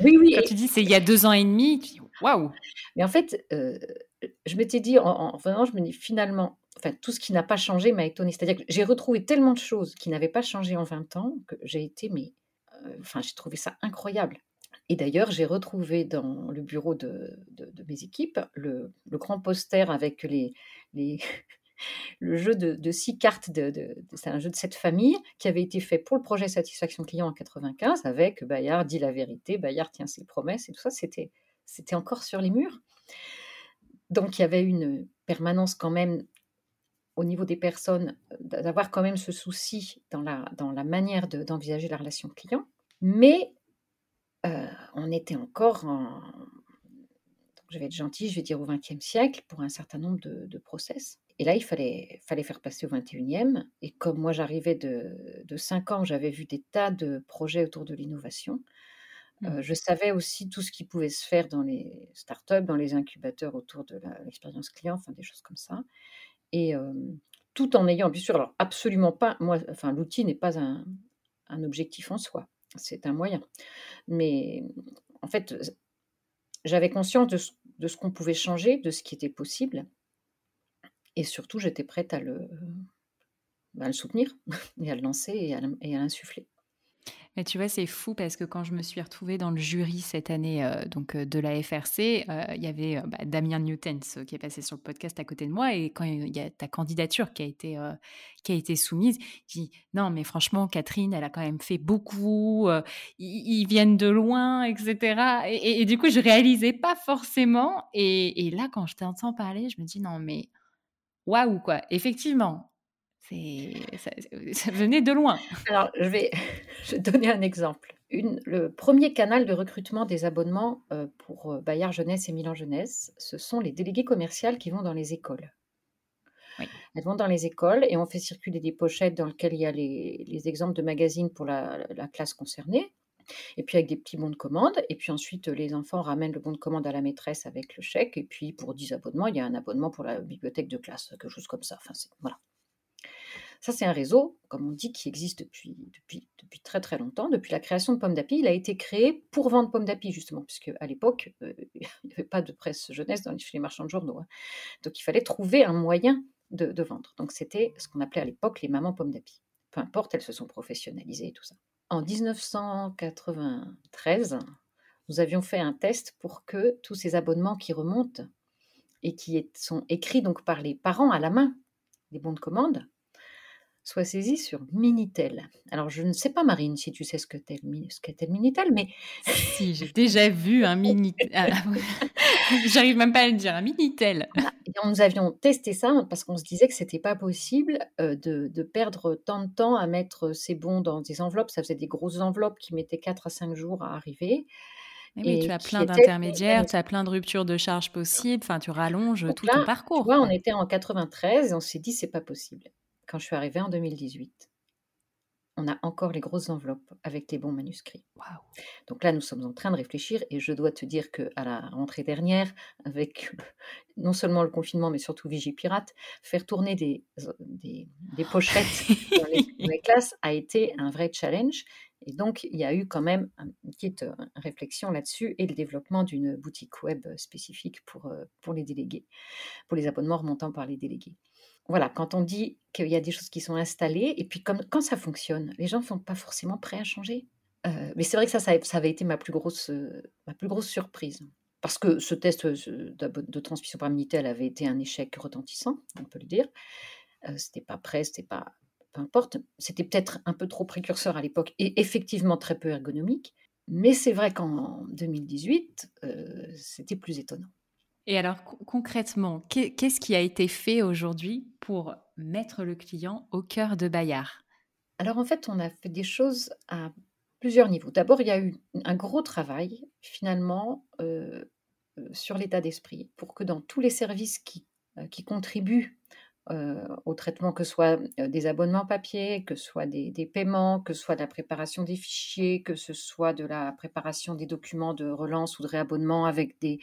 Speaker 1: oui, oui.
Speaker 2: Quand tu dis c'est il y a deux ans et demi, tu dis waouh.
Speaker 1: Mais en fait, euh, je m'étais dit, en, je me dis finalement, enfin, tout ce qui n'a pas changé m'a étonné. C'est-à-dire que j'ai retrouvé tellement de choses qui n'avaient pas changé en 20 ans que j'ai été, mais. Euh, enfin, j'ai trouvé ça incroyable. Et d'ailleurs, j'ai retrouvé dans le bureau de, mes équipes le, le, grand poster avec les, les, le jeu de, six cartes, de, c'est un jeu de cette famille qui avait été fait pour le projet Satisfaction Client en 95 avec Bayard dit la vérité, Bayard tient ses promesses et tout ça, c'était, encore sur les murs. Donc il y avait une permanence quand même au niveau des personnes, d'avoir quand même ce souci dans la, manière d'envisager la relation client. Mais on était encore en, je vais être gentille, je vais dire au XXe siècle pour un certain nombre de, process. Et là, il fallait, fallait faire passer au XXIe. Et comme moi, j'arrivais de, de 5 ans, j'avais vu des tas de projets autour de l'innovation. Mmh. je savais aussi tout ce qui pouvait se faire dans les startups, dans les incubateurs autour de l'expérience client, enfin des choses comme ça. Et tout en ayant, bien sûr, alors absolument pas, moi, enfin l'outil n'est pas un, un objectif en soi, c'est un moyen. Mais en fait, j'avais conscience de ce, de ce qu'on pouvait changer, de ce qui était possible. Et surtout, j'étais prête à le, bah, à le soutenir et à le lancer et à l'insuffler.
Speaker 2: Mais tu vois, c'est fou parce que quand je me suis retrouvée dans le jury cette année euh, donc euh, de la FRC, euh, il y avait bah, Damien Newtens qui est passé sur le podcast à côté de moi et quand il y a ta candidature qui a été qui a été soumise, je dis non mais franchement Catherine, elle a quand même fait beaucoup, ils, viennent de loin, etc. Et, du coup, je réalisais pas forcément. Et là, quand je t'entends parler, je me dis non mais waouh quoi. Effectivement, ça, ça, venait de loin.
Speaker 1: Alors, je vais, je donner un exemple. Une, le premier canal de recrutement des abonnements euh, pour euh, Bayard Jeunesse et Milan Jeunesse, ce sont les délégués commerciaux qui vont dans les écoles. Elles vont dans les écoles et on fait circuler des pochettes dans lesquelles il y a les, les exemples de magazines pour la, la, classe concernée. Et puis avec des petits bons de commande. Et puis ensuite, les enfants ramènent le bon de commande à la maîtresse avec le chèque. Et puis pour 10 abonnements, il y a un abonnement pour la bibliothèque de classe, quelque chose comme ça. Enfin, voilà. Ça, c'est un réseau, comme on dit, qui existe depuis, depuis, depuis très très longtemps. Depuis la création de Pomme d'Api, il a été créé pour vendre Pomme d'Api, justement, puisque à l'époque, euh, il n'y avait pas de presse jeunesse dans les, chez les marchands de journaux. Hein. Donc il fallait trouver un moyen de, vendre. Donc c'était ce qu'on appelait à l'époque les mamans Pomme d'Api. Peu importe, elles se sont professionnalisées et tout ça. En 1993, nous avions fait un test pour que tous ces abonnements qui remontent et qui sont écrits donc par les parents à la main, les bons de commande, soit saisi sur Minitel. Alors, je ne sais pas, Marine, si tu sais ce que qu'est le Minitel, mais...
Speaker 2: Si, j'ai déjà vu un Minitel. Ah, j'arrive même pas à le dire, un Minitel.
Speaker 1: nous avions testé ça parce qu'on se disait que c'était pas possible euh, de, perdre tant de temps à mettre ces bons dans des enveloppes. Ça faisait des grosses enveloppes qui mettaient 4 à 5 jours à arriver.
Speaker 2: Mais tu as plein d'intermédiaires, tu as plein de ruptures de charges possibles, enfin, tu rallonges tout ton parcours. Tu
Speaker 1: vois, on était en 93 et on s'est dit, c'est pas possible quand je suis arrivée en 2018, on a encore les grosses enveloppes avec les bons manuscrits. Donc là, nous sommes en train de réfléchir et je dois te dire que à la rentrée dernière, avec non seulement le confinement, mais surtout Vigipirate, faire tourner des, des, pochettes dans, les, classes a été un vrai challenge. Et donc, il y a eu quand même une petite euh, réflexion là-dessus et le développement d'une boutique web spécifique pour, euh, pour les délégués, pour les abonnements remontant par les délégués voilà, quand on dit qu'il y a des choses qui sont installées, et puis comme, quand ça fonctionne, les gens ne sont pas forcément prêts à changer. Euh, mais c'est vrai que ça, ça, avait été ma plus grosse, ma plus grosse surprise. Parce que ce test de, transmission par Minitel avait été un échec retentissant, on peut le dire. Euh, c'était pas prêt, c'était pas. Peu importe. C'était peut-être un peu trop précurseur à l'époque et effectivement très peu ergonomique. Mais c'est vrai qu'en 2018, euh, c'était plus étonnant.
Speaker 2: Et alors concrètement, qu'est-ce qui a été fait aujourd'hui pour mettre le client au cœur de Bayard?
Speaker 1: Alors en fait, on a fait des choses à plusieurs niveaux. D'abord, il y a eu un gros travail finalement euh, euh, sur l'état d'esprit pour que dans tous les services qui, euh, qui contribuent euh, au traitement, que ce soit euh, des abonnements papier, que ce soit des, paiements, que ce soit de la préparation des fichiers, que ce soit de la préparation des documents de relance ou de réabonnement avec des,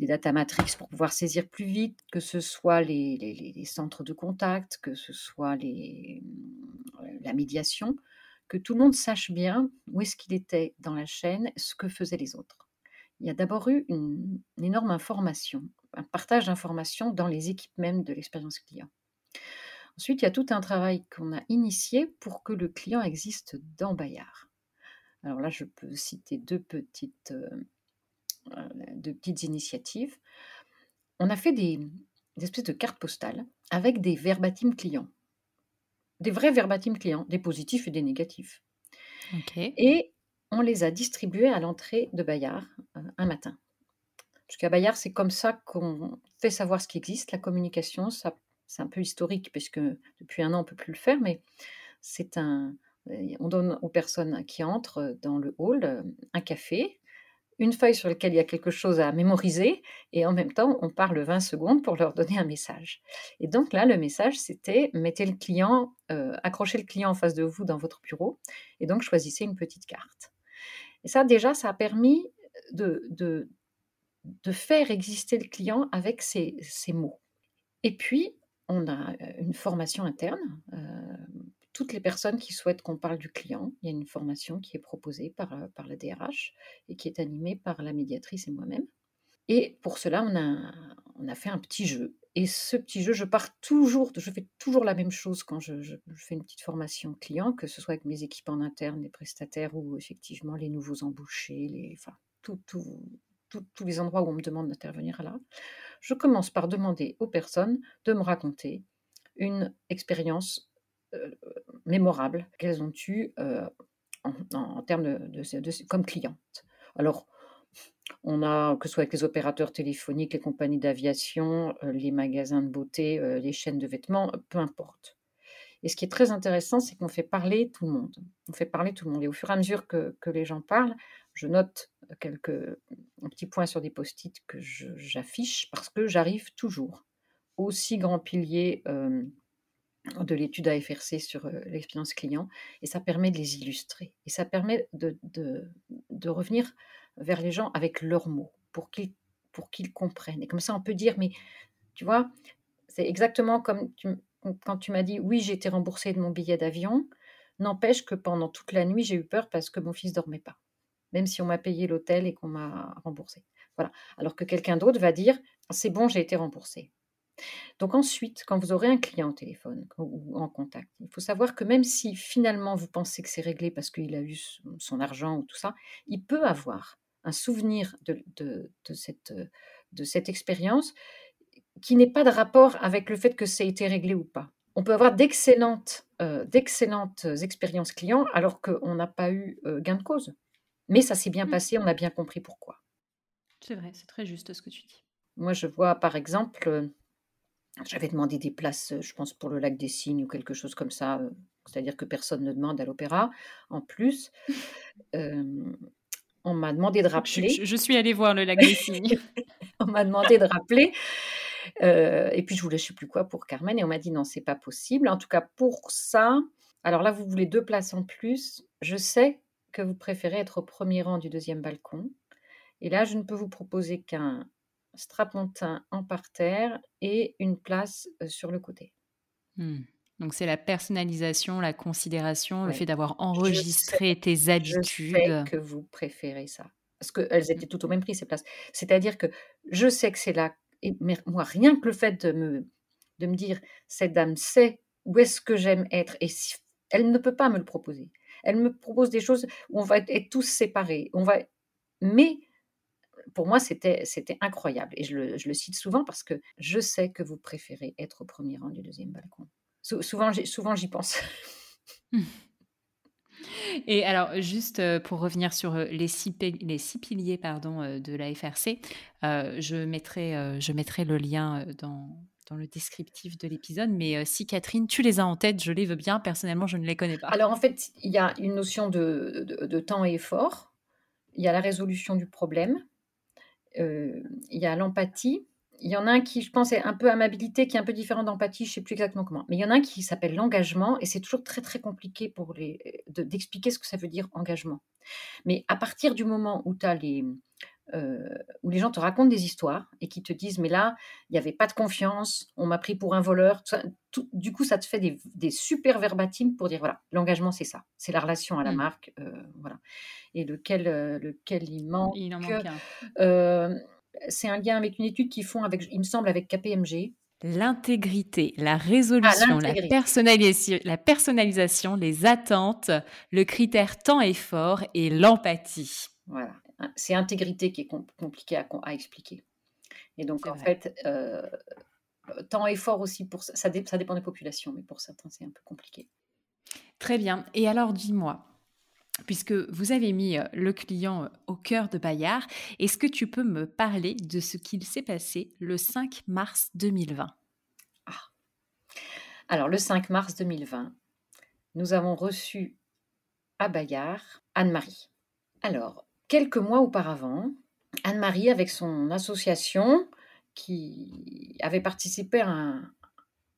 Speaker 1: des data matrix pour pouvoir saisir plus vite, que ce soit les, centres de contact, que ce soit euh, la médiation, que tout le monde sache bien où est-ce qu'il était dans la chaîne, ce que faisaient les autres. Il y a d'abord eu une énorme information, un partage d'informations dans les équipes même de l'expérience client. Ensuite, il y a tout un travail qu'on a initié pour que le client existe dans Bayard. Alors là, je peux citer deux petites, euh, euh, deux petites initiatives. On a fait des, espèces de cartes postales avec des verbatim clients. Des vrais verbatim clients, des positifs et des négatifs. Et on les a distribués à l'entrée de Bayard euh, un matin. Parce qu'à Bayard, c'est comme ça qu'on fait savoir ce qui existe. La communication, c'est un peu historique puisque depuis un an on peut plus le faire, mais c'est un, on donne aux personnes qui entrent dans le hall un café, une feuille sur laquelle il y a quelque chose à mémoriser et en même temps on parle 20 secondes pour leur donner un message. Et donc là le message c'était mettez le client, accrochez le client en face de vous dans votre bureau et donc choisissez une petite carte. Et ça déjà ça a permis de, faire exister le client avec ces, ces mots. Et puis on a une formation interne. toutes les personnes qui souhaitent qu'on parle du client, il y a une formation qui est proposée par, par la DRH et qui est animée par la médiatrice et moi-même. Et pour cela, on a, on a fait un petit jeu. Et ce petit jeu, je pars toujours, je fais toujours la même chose quand je, fais une petite formation client, que ce soit avec mes équipes en interne, les prestataires ou effectivement les nouveaux embauchés, les, enfin, tous les endroits où on me demande d'intervenir là, je commence par demander aux personnes de me raconter une expérience euh, mémorable qu'elles ont eue euh, en, termes de, comme clientes. Alors, on a, que ce soit avec les opérateurs téléphoniques, les compagnies d'aviation, euh, les magasins de beauté, les chaînes de vêtements, peu importe. Et ce qui est très intéressant, c'est qu'on fait parler tout le monde. On fait parler tout le monde. Et au fur et à mesure que, que les gens parlent, je note quelques petits points sur des post-it que j'affiche parce que j'arrive toujours aussi grand pilier de l'étude AFRC sur l'expérience client et ça permet de les illustrer et ça permet de, de, revenir vers les gens avec leurs mots pour qu'ils comprennent. Et comme ça, on peut dire, mais tu vois, c'est exactement comme quand tu m'as dit, oui, j'ai été remboursée de mon billet d'avion, n'empêche que pendant toute la nuit, j'ai eu peur parce que mon fils dormait pas même si on m'a payé l'hôtel et qu'on m'a remboursé. Voilà. Alors que quelqu'un d'autre va dire c'est bon, j'ai été remboursé. Donc ensuite, quand vous aurez un client au téléphone ou en contact, il faut savoir que même si finalement vous pensez que c'est réglé parce qu'il a eu son argent ou tout ça, il peut avoir un souvenir de, cette, de cette expérience qui n'est pas de rapport avec le fait que ça a été réglé ou pas. On peut avoir d'excellentes, euh, d'excellentes expériences clients alors qu'on n'a pas eu euh, gain de cause. Mais ça s'est bien mmh. passé, on a bien compris pourquoi.
Speaker 2: C'est vrai, c'est très juste ce que tu dis.
Speaker 1: Moi, je vois par exemple, euh, j'avais demandé des places, je pense, pour le lac des Cygnes ou quelque chose comme ça, euh, c'est-à-dire que personne ne demande à l'opéra. En plus, on m'a demandé de rappeler.
Speaker 2: Je, suis allée voir le lac des Cygnes.
Speaker 1: on m'a demandé de rappeler. Euh, et puis je voulais je sais plus quoi pour Carmen et on m'a dit non c'est pas possible. En tout cas pour ça, alors là vous voulez deux places en plus. Je sais que vous préférez être au premier rang du deuxième balcon. Et là, je ne peux vous proposer qu'un strapontin en parterre et une place euh, sur le côté.
Speaker 2: Mmh. Donc c'est la personnalisation, la considération, le fait d'avoir enregistré tes habitudes.
Speaker 1: Je sais que vous préférez ça. Parce qu'elles mmh. étaient toutes au même prix, ces places. C'est-à-dire que je sais que c'est là. Et moi, rien que le fait de me, de me dire, cette dame sait où est-ce que j'aime être, et elle ne peut pas me le proposer. Elle me propose des choses où on va être, tous séparés. On va, mais pour moi, c'était, c'était incroyable. Et je le, je le, cite souvent parce que je sais que vous préférez être au premier rang du deuxième balcon. Souvent, souvent, j'y pense.
Speaker 2: Et alors, juste euh, pour revenir sur euh, les six, les six piliers pardon, euh, de la FRC, je, mettrai, je mettrai le lien dans, dans le descriptif de l'épisode. Mais euh, si Catherine, tu les as en tête, je les veux bien. Personnellement, je ne les connais pas.
Speaker 1: Alors en fait, il y a une notion de, de, temps et effort. Il y a la résolution du problème. Il y a l'empathie. Il y en a un qui, je pense, est un peu amabilité, qui est un peu différent d'empathie, je ne sais plus exactement comment. Mais il y en a un qui s'appelle l'engagement, et c'est toujours très très compliqué pour les d'expliquer ce que ça veut dire engagement. Mais à partir du moment où tu as les, euh, où les gens te racontent des histoires et qui te disent mais là il n'y avait pas de confiance, on m'a pris pour un voleur. du coup ça te fait des, super verbatims pour dire voilà l'engagement c'est ça, c'est la relation à la mmh. marque, euh, voilà. Et lequel euh, lequel il manque.
Speaker 2: Il en manque un.
Speaker 1: C'est un lien avec une étude qu'ils font avec, il me semble, avec KPMG.
Speaker 2: L'intégrité, la résolution, ah, la, personnalisation, la personnalisation, les attentes, le critère temps effort et l'empathie.
Speaker 1: Voilà. C'est intégrité qui est compliqué à, expliquer. Et donc, en fait, euh, temps et fort aussi, pour ça, ça, dépend des populations, mais pour certains, c'est un peu compliqué.
Speaker 2: Très bien. Et alors, dis-moi, puisque vous avez mis euh, le client euh, au cœur de Bayard, est-ce que tu peux me parler de ce qu'il s'est passé le 5 mars 2020
Speaker 1: ah, Alors, le 5 mars 2020, nous avons reçu à Bayard Anne-Marie. Alors, quelques mois auparavant, Anne-Marie, avec son association, qui avait participé à un,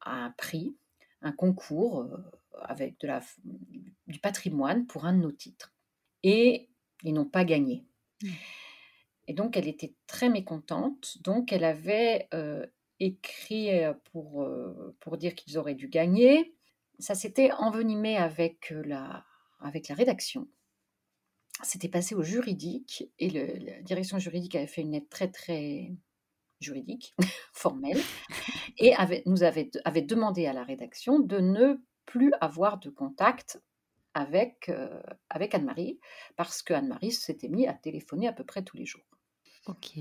Speaker 1: un prix, un concours euh, avec de la, du patrimoine pour un de nos titres. Et ils n'ont pas gagné. Mmh. Et donc, elle était très mécontente. Donc, elle avait euh, écrit euh, pour, pour dire qu'ils auraient dû gagner. Ça s'était envenimé avec la, avec la rédaction. C'était passé au juridique et la direction juridique avait fait une lettre très, très juridique, formelle, et avait, nous avait, avait, demandé à la rédaction de ne plus avoir de contact avec, euh, avec Anne-Marie, parce que Anne-Marie s'était mise à téléphoner à peu près tous les jours.
Speaker 2: Ok.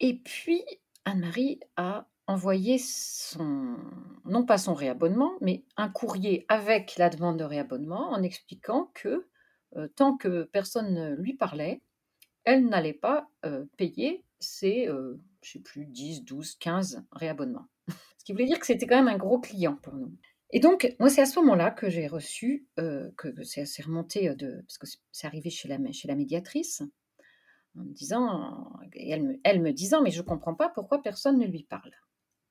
Speaker 1: Et puis, Anne-Marie a envoyé son, non pas son réabonnement, mais un courrier avec la demande de réabonnement en expliquant que euh, tant que personne ne lui parlait, elle n'allait pas euh, payer ses, euh, je sais plus, 10, 12, 15 réabonnements. Ce qui voulait dire que c'était quand même un gros client pour nous. Et donc, moi, c'est à ce moment-là que j'ai reçu, que c'est remonté, de, parce que c'est arrivé chez la, médiatrice, en me disant, elle me, elle me disant, mais je ne comprends pas pourquoi personne ne lui parle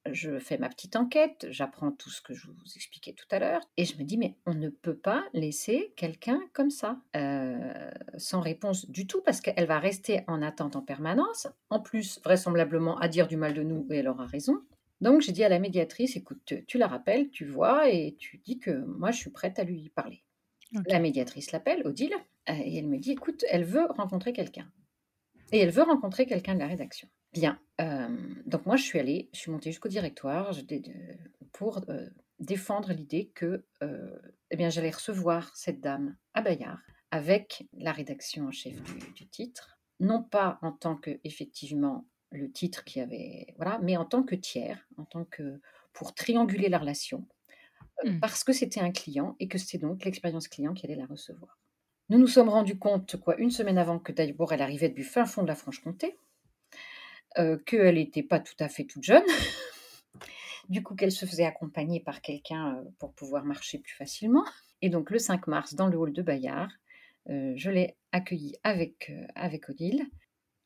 Speaker 1: je fais ma petite enquête, j'apprends tout ce que je vous expliquais tout à l'heure, et je me dis, mais on ne peut pas laisser quelqu'un comme ça, euh, sans réponse du tout, parce qu'elle va rester en attente en permanence, en plus, vraisemblablement, à dire du mal de nous, et elle aura raison. Donc j'ai dit à la médiatrice, écoute, tu, la rappelles, tu vois, et tu dis que moi, je suis prête à lui parler. La médiatrice l'appelle, Odile, euh, et elle me dit, écoute, elle veut rencontrer quelqu'un. Et elle veut rencontrer quelqu'un de la rédaction. Bien, donc moi je suis allée, je suis montée jusqu'au directoire pour, défendre l'idée que, eh bien j'allais recevoir cette dame à Bayard avec la rédaction en chef du titre, non pas en tant que effectivement le titre qui avait voilà, mais en tant que tiers, en tant que pour trianguler la relation, mmh. parce que c'était un client et que c'était donc l'expérience client qui allait la recevoir. Nous nous sommes rendus compte, quoi, une semaine avant que d'abord elle arrivait du fin fond de la Franche-Comté, qu'elle n'était pas tout à fait toute jeune, du coup qu'elle se faisait accompagner par quelqu'un pour pouvoir marcher plus facilement. Et donc le 5 mars, dans le hall de Bayard, je l'ai accueillie avec, avec Odile.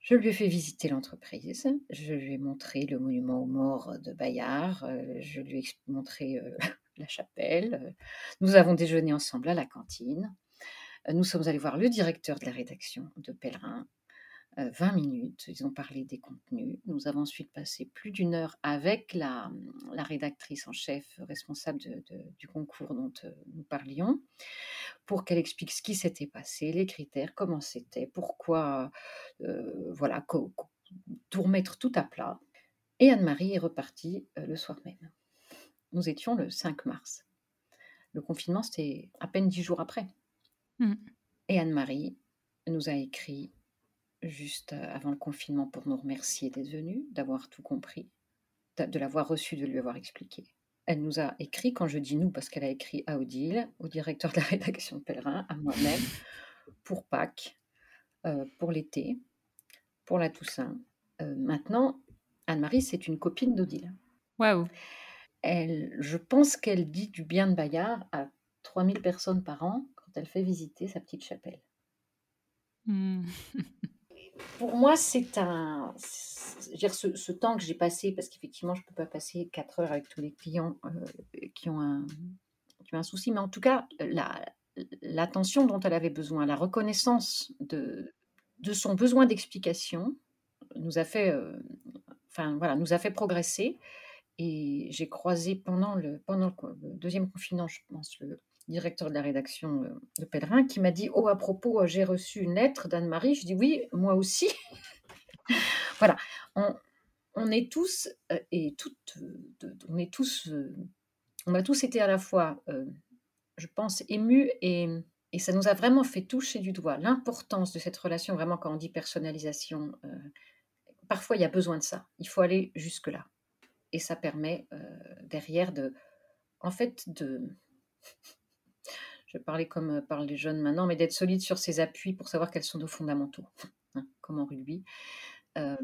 Speaker 1: Je lui ai fait visiter l'entreprise, je lui ai montré le monument aux morts de Bayard, je lui ai montré la chapelle. Nous avons déjeuné ensemble à la cantine. Nous sommes allés voir le directeur de la rédaction de Pèlerin, 20 minutes. Ils ont parlé des contenus. Nous avons ensuite passé plus d'une heure avec la, la, rédactrice en chef responsable du concours dont nous parlions pour qu'elle explique ce qui s'était passé, les critères, comment c'était, pourquoi, voilà, tout remettre tout à plat. Et Anne-Marie est repartie le soir même. Nous étions le 5 mars. Le confinement, c'était à peine dix jours après. Mmh. Et Anne-Marie nous a écrit juste avant le confinement pour nous remercier d'être venue, d'avoir tout compris, de l'avoir reçu, de lui avoir expliqué. Elle nous a écrit, quand je dis nous, parce qu'elle a écrit à Odile, au directeur de la rédaction Pèlerin, à moi-même, pour Pâques, pour l'été, pour la Toussaint. maintenant, Anne-Marie, c'est une copine d'Odile.
Speaker 2: Waouh
Speaker 1: elle, Je pense qu'elle dit du bien de Bayard à 3000 personnes par an quand elle fait visiter sa petite chapelle. Mmh. pour moi, c'est un. Dire, ce, temps que j'ai passé, parce qu'effectivement, je ne peux pas passer 4 heures avec tous les clients euh, qui, ont un, qui ont un souci, mais en tout cas, l'attention dont elle avait besoin, la reconnaissance de, de son besoin d'explication nous a fait, euh, enfin voilà, nous a fait progresser. Et j'ai croisé pendant le, pendant le deuxième confinement, je pense, le, directeur de la rédaction euh, de Pèlerin, qui m'a dit Oh, à propos, euh, j'ai reçu une lettre d'Anne-Marie. Je dis Oui, moi aussi. voilà, on, est tous euh, et toutes, on est tous, on a tous été à la fois, je pense, émus et, et, ça nous a vraiment fait toucher du doigt l'importance de cette relation, vraiment, quand on dit personnalisation. parfois, il y a besoin de ça. Il faut aller jusque-là. Et ça permet derrière de, en fait, de je parler comme euh, parlent les jeunes maintenant, mais d'être solide sur ses appuis pour savoir quels sont nos fondamentaux, hein, comme en rugby. Euh,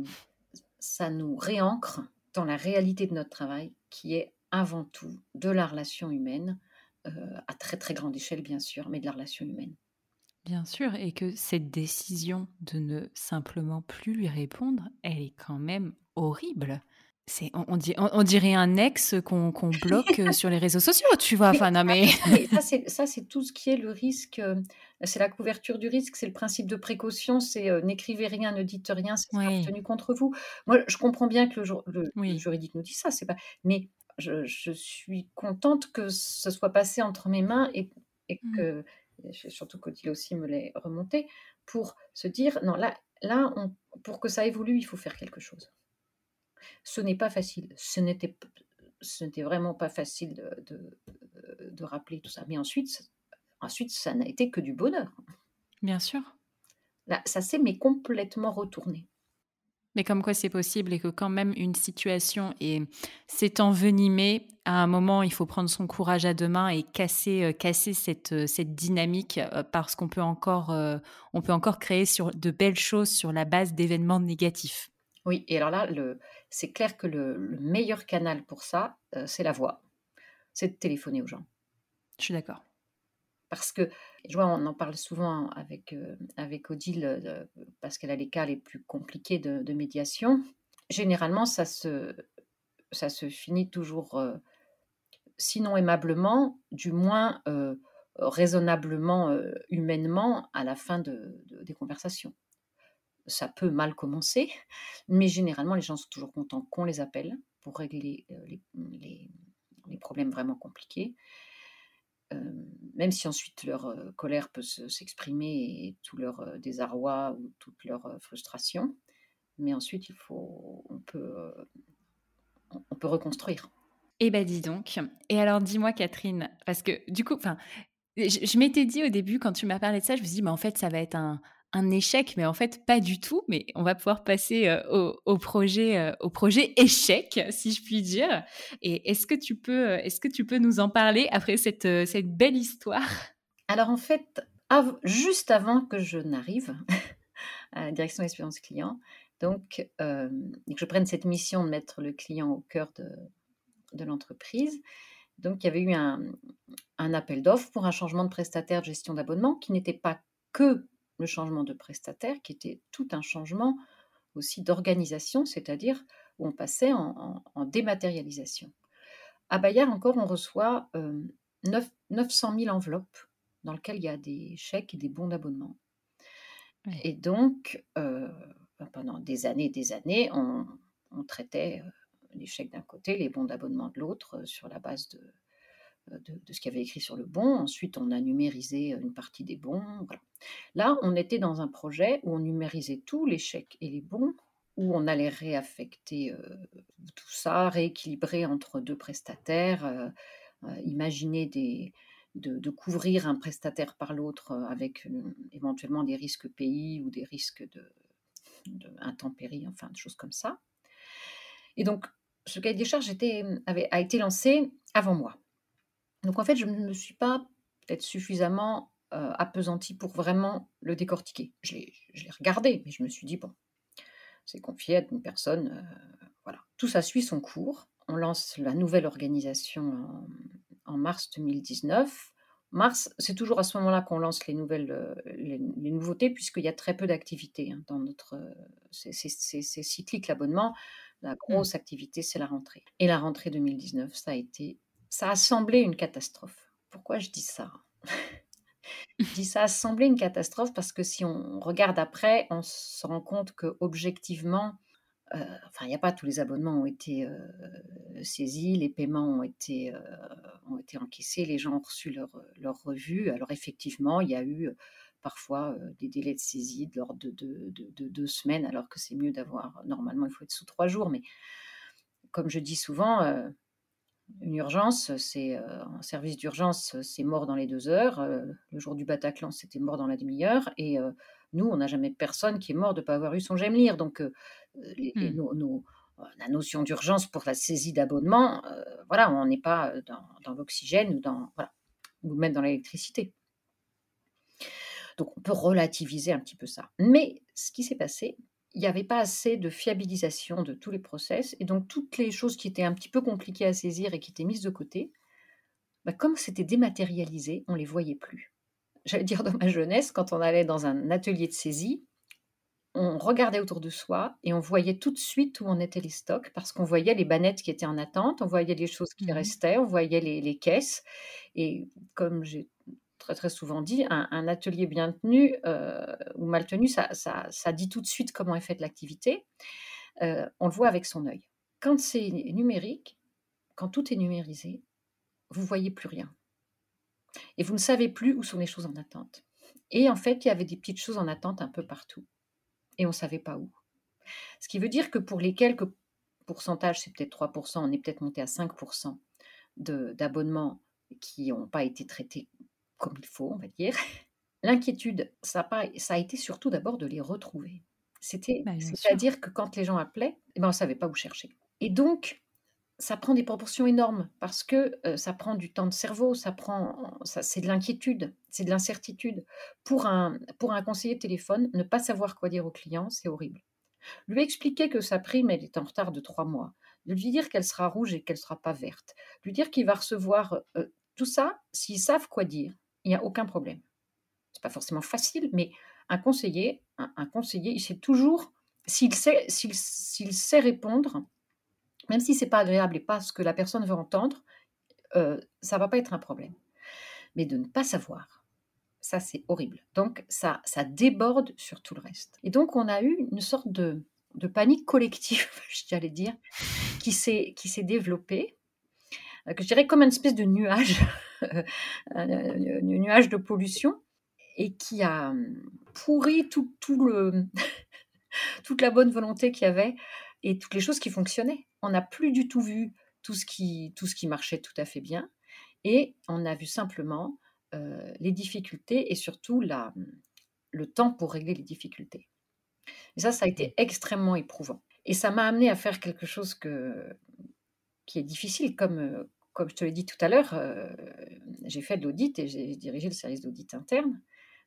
Speaker 1: ça nous réancre dans la réalité de notre travail, qui est avant tout de la relation humaine, à très très grande échelle bien sûr, mais de la relation humaine.
Speaker 2: Bien sûr, et que cette décision de ne simplement plus lui répondre, elle est quand même horrible. On, on, dirait un ex qu'on bloque euh, sur les réseaux sociaux, tu vois. Enfin, non, mais...
Speaker 1: ça, c'est tout ce qui est le risque. Euh, c'est la couverture du risque, c'est le principe de précaution, c'est euh, n'écrivez rien, ne dites rien, c'est oui. tenu contre vous. Moi, je comprends bien que le, le, juridique nous dit ça, c'est pas. Mais je, je, suis contente que ce soit passé entre mes mains et, et mmh. que surtout qu'il aussi me l'ait remonté, pour se dire, non, là, là on, pour que ça évolue, il faut faire quelque chose. Ce n'est pas facile, ce n'était, ce n'était vraiment pas facile de, de, rappeler tout ça. Mais ensuite, ensuite ça n'a été que du bonheur.
Speaker 2: Bien sûr.
Speaker 1: Là, ça s'est mais complètement retourné.
Speaker 2: Mais comme quoi c'est possible et que quand même une situation s'est envenimée, à un moment il faut prendre son courage à deux mains et casser, euh, casser cette, euh, cette dynamique euh, parce qu'on peut encore, on peut encore créer sur de belles choses sur la base d'événements négatifs.
Speaker 1: Oui, et alors là, c'est clair que le, meilleur canal pour ça, c'est la voix, c'est de téléphoner aux gens.
Speaker 2: Je suis d'accord.
Speaker 1: Parce que, je vois, on en parle souvent avec, euh, avec Odile, euh, parce qu'elle a les cas les plus compliqués de, médiation. Généralement, ça se, ça se finit toujours, euh, sinon aimablement, du moins raisonnablement, humainement, à la fin de, des conversations. Ça peut mal commencer, mais généralement, les gens sont toujours contents qu'on les appelle pour régler les, les, problèmes vraiment compliqués. Euh, même si ensuite leur euh, colère peut s'exprimer et tout leur euh, désarroi ou toute leur frustration. Mais ensuite, il faut, on peut, on peut reconstruire.
Speaker 2: Eh ben dis donc. Et alors dis-moi Catherine, parce que du coup, enfin, je, m'étais dit au début quand tu m'as parlé de ça, je me suis dit mais en fait ça va être un, un échec, mais en fait pas du tout. Mais on va pouvoir passer euh, au, projet, euh, au projet échec, si je puis dire. Et est-ce que tu peux, euh, est-ce que tu peux nous en parler après cette, belle histoire?
Speaker 1: Alors en fait, juste avant que je n'arrive à la direction d'expérience client, donc que je prenne cette mission de mettre le client au cœur de, de l'entreprise. Donc, il y avait eu un, un appel d'offres pour un changement de prestataire de gestion d'abonnement qui n'était pas que le changement de prestataire, qui était tout un changement aussi d'organisation, c'est-à-dire où on passait en, dématérialisation. À Bayard encore, on reçoit 900 000 enveloppes dans lesquelles il y a des chèques et des bons d'abonnement. Et donc, pendant des années et des années, on, traitait les chèques d'un côté, les bons d'abonnement de l'autre, sur la base de, euh, de, ce qu'il y avait écrit sur le bon. Ensuite, on a numérisé euh, une partie des bons. Là, on était dans un projet où on numérisait tous les chèques et les bons, où on allait réaffecter euh, tout ça, rééquilibrer entre deux prestataires, imaginer de, couvrir un prestataire par l'autre avec éventuellement des risques pays ou des risques de, intempéries, enfin, des choses comme ça. Et donc, ce cahier des charges avait, a été lancé avant moi. Donc en fait, je ne me suis pas peut-être suffisamment euh, appesantie pour vraiment le décortiquer. Je l'ai, regardé, mais je me suis dit, bon, c'est confié à une personne. Euh, voilà. Tout ça suit son cours. On lance la nouvelle organisation en, mars 2019. Mars, c'est toujours à ce moment-là qu'on lance les nouvelles, euh, les, nouveautés, puisqu'il y a très peu d'activités hein, dans notre. c'est, cyclique l'abonnement. La mmh. grosse activité, c'est la rentrée. Et la rentrée 2019, ça a été ça a semblé une catastrophe. Pourquoi je dis ça? Je dis ça a semblé une catastrophe parce que si on regarde après, on se rend compte que objectivement, euh, enfin, il n'y a pas tous les abonnements ont été euh, saisis, les paiements ont été, euh, ont été encaissés, les gens ont reçu leur, leur revue. Alors effectivement, il y a eu parfois des délais de saisie de l'ordre de, de, deux semaines, alors que c'est mieux d'avoir, normalement il faut être sous trois jours, mais comme je dis souvent, une urgence, c'est euh, un service d'urgence, c'est mort dans les deux heures. Euh, le jour du Bataclan, c'était mort dans la demi-heure. Et euh, nous, on n'a jamais personne qui est mort de ne pas avoir eu son j'aime lire. Donc, mmh. la notion d'urgence pour la saisie d'abonnement, voilà, on n'est pas dans, l'oxygène ou dans voilà, ou même dans l'électricité. Donc, on peut relativiser un petit peu ça. Mais ce qui s'est passé, il n'y avait pas assez de fiabilisation de tous les process. Et donc, toutes les choses qui étaient un petit peu compliquées à saisir et qui étaient mises de côté, bah, comme c'était dématérialisé, on ne les voyait plus. J'allais dire dans ma jeunesse, quand on allait dans un atelier de saisie, on regardait autour de soi et on voyait tout de suite où en étaient les stocks parce qu'on voyait les bannettes qui étaient en attente, on voyait les choses qui mmh restaient, on voyait les, caisses. Et comme j'ai très souvent dit, un, atelier bien tenu euh, ou mal tenu, ça, dit tout de suite comment est faite l'activité. Euh, on le voit avec son œil. Quand c'est numérique, quand tout est numérisé, vous voyez plus rien. Et vous ne savez plus où sont les choses en attente. Et en fait, il y avait des petites choses en attente un peu partout et on ne savait pas où. Ce qui veut dire que pour les quelques pourcentages, c'est peut-être 3%, on est peut-être monté à 5% d'abonnements qui n'ont pas été traités comme il faut, on va dire. L'inquiétude, ça, ça, a été surtout d'abord de les retrouver. C'était, bah, c'est-à-dire que quand les gens appelaient, eh ben, on ne savait pas où chercher. Et donc, ça prend des proportions énormes parce que ça prend du temps de cerveau, ça prend, ça, c'est de l'inquiétude, c'est de l'incertitude. Pour un, pour un conseiller de téléphone, ne pas savoir quoi dire au client, c'est horrible. Lui expliquer que sa prime, elle est en retard de trois mois, de lui dire qu'elle sera rouge et qu'elle ne sera pas verte, lui dire qu'il va recevoir tout ça, s'ils savent quoi dire, il n'y a aucun problème. C'est pas forcément facile, mais un conseiller, un, conseiller, il sait toujours, s'il sait, s'il, sait répondre, même si c'est pas agréable et pas ce que la personne veut entendre, euh, ça va pas être un problème. Mais de ne pas savoir, ça c'est horrible. Donc ça, ça déborde sur tout le reste. Et donc on a eu une sorte de, de panique collective, j'allais dire, qui s'est qui s'est développée, euh, que je dirais comme une espèce de nuage, un, nuage de pollution, et qui a hum, pourri tout, tout le toute la bonne volonté qu'il y avait et toutes les choses qui fonctionnaient. On n'a plus du tout vu tout ce, qui, tout ce qui marchait tout à fait bien et on a vu simplement euh, les difficultés et surtout la, le temps pour régler les difficultés. Et ça, ça a été extrêmement éprouvant. Et ça m'a amené à faire quelque chose que, qui est difficile, comme, euh, comme je te l'ai dit tout à l'heure, euh, j'ai fait de l'audit et j'ai dirigé le service d'audit interne.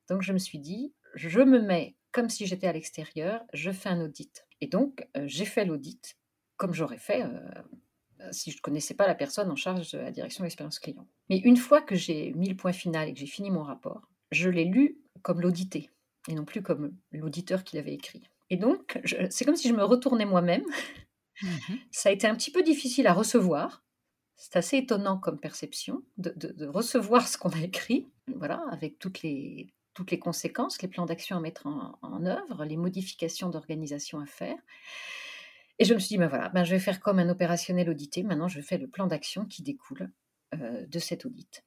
Speaker 1: Donc je me suis dit, je me mets comme si j'étais à l'extérieur, je fais un audit. Et donc, euh, j'ai fait l'audit comme j'aurais fait euh, si je ne connaissais pas la personne en charge de la direction de l'expérience client. Mais une fois que j'ai mis le point final et que j'ai fini mon rapport, je l'ai lu comme l'audité et non plus comme l'auditeur qui l'avait écrit. Et donc, c'est comme si je me retournais moi-même. Mmh Ça a été un petit peu difficile à recevoir. C'est assez étonnant comme perception de, recevoir ce qu'on a écrit, voilà, avec toutes les, toutes les conséquences, les plans d'action à mettre en, œuvre, les modifications d'organisation à faire. Et je me suis dit, ben voilà, ben je vais faire comme un opérationnel audité. Maintenant, je fais le plan d'action qui découle euh, de cet audit.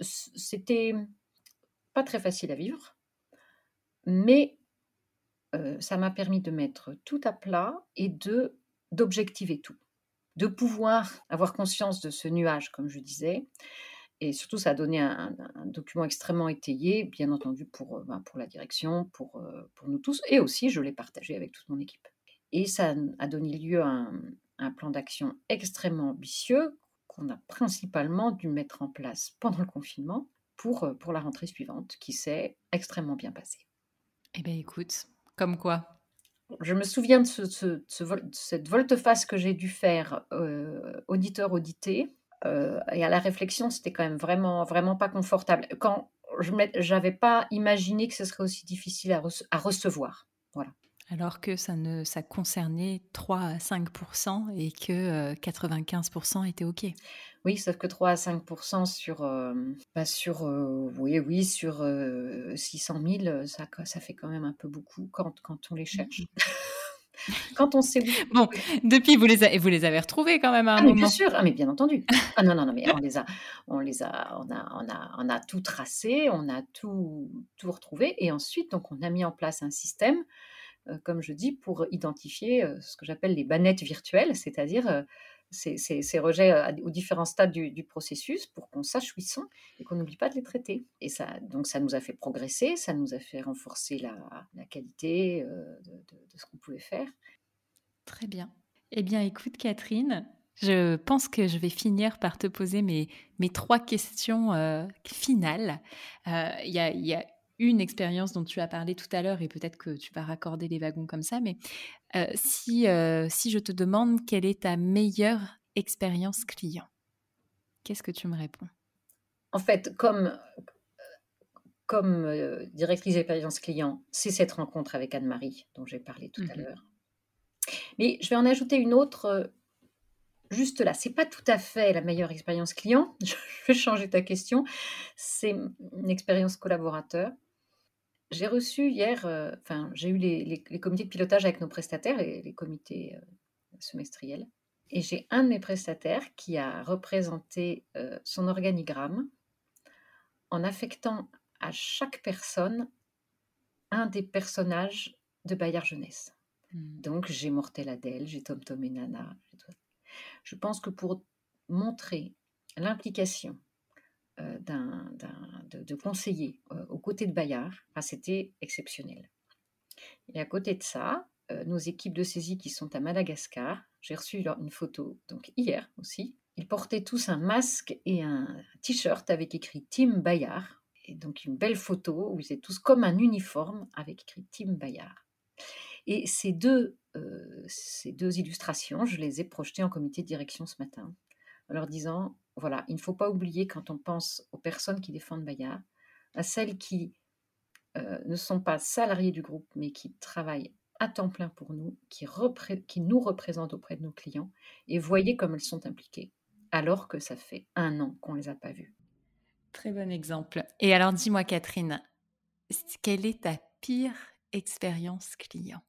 Speaker 1: C'était pas très facile à vivre, mais euh, ça m'a permis de mettre tout à plat et d'objectiver tout, de pouvoir avoir conscience de ce nuage, comme je disais, et surtout, ça a donné un, document extrêmement étayé, bien entendu, pour, euh, ben, pour la direction, pour, euh, pour nous tous, et aussi, je l'ai partagé avec toute mon équipe. Et ça a donné lieu à un, plan d'action extrêmement ambitieux qu'on a principalement dû mettre en place pendant le confinement pour, euh, pour la rentrée suivante, qui s'est extrêmement bien passée.
Speaker 2: Eh bien, écoute, comme quoi
Speaker 1: je me souviens de, ce, cette volte-face que j'ai dû faire auditeur-audité euh, et à la réflexion, c'était quand même vraiment, vraiment pas confortable. Quand je n'avais pas imaginé que ce serait aussi difficile à, à recevoir. Voilà.
Speaker 2: Alors que ça, ne, ça concernait 3 à 5 et que 95% euh, étaient OK.
Speaker 1: Oui, sauf que 3 à 5 sur, euh, bah sur, oui, oui, sur 600 000, ça, ça fait quand même un peu beaucoup quand, quand on les cherche. Quand on sait
Speaker 2: Bon, depuis, vous les, vous les avez retrouvés quand même à un
Speaker 1: ah,
Speaker 2: moment.
Speaker 1: Bien sûr, ah, mais bien entendu. Ah non, non, non, mais on les a, on les a, on a, on a, on a tout tracé, on a tout, tout retrouvé, et ensuite, donc, on a mis en place un système, euh, comme je dis, pour identifier euh, ce que j'appelle les bannettes virtuelles, c'est-à-dire euh, ces, rejets aux différents stades du, processus pour qu'on sache où ils sont et qu'on n'oublie pas de les traiter. Et ça, donc ça nous a fait progresser, ça nous a fait renforcer la, qualité de, ce qu'on pouvait faire.
Speaker 2: Très bien. Eh bien, écoute Catherine, je pense que je vais finir par te poser mes, mes trois questions finales. Il y, a, une expérience dont tu as parlé tout à l'heure et peut-être que tu vas raccorder les wagons comme ça, mais si, si je te demande quelle est ta meilleure expérience client, qu'est-ce que tu me réponds?
Speaker 1: En fait, comme, comme directrice d'expérience client, c'est cette rencontre avec Anne-Marie dont j'ai parlé tout à mmh l'heure. Mais je vais en ajouter une autre juste là. C'est pas tout à fait la meilleure expérience client. Je vais changer ta question. C'est une expérience collaborateur. J'ai reçu hier, euh, enfin, j'ai eu les, comités de pilotage avec nos prestataires, les, les comités euh, semestriels. Et j'ai un de mes prestataires qui a représenté euh, son organigramme en affectant à chaque personne un des personnages de Bayard Jeunesse. Mmh. Donc, j'ai Mortel Adèle, j'ai Tom Tom et Nana. Je pense que pour montrer l'implication euh, d'un, de, conseiller euh, aux côtés de Bayard, c'était exceptionnel. Et à côté de ça, euh, nos équipes de saisie qui sont à Madagascar, j'ai reçu une photo, donc hier aussi, ils portaient tous un masque et un t-shirt avec écrit Team Bayard, et donc une belle photo où ils étaient tous comme un uniforme avec écrit Team Bayard. Et ces deux, ces deux illustrations, je les ai projetées en comité de direction ce matin, en leur disant, voilà, il ne faut pas oublier quand on pense aux personnes qui défendent Bayard, à celles qui euh, ne sont pas salariées du groupe, mais qui travaillent à temps plein pour nous, qui, qui nous représentent auprès de nos clients, et voyez comme elles sont impliquées, alors que ça fait un an qu'on ne les a pas vues.
Speaker 2: Très bon exemple. Et alors dis-moi Catherine, quelle est ta pire expérience client?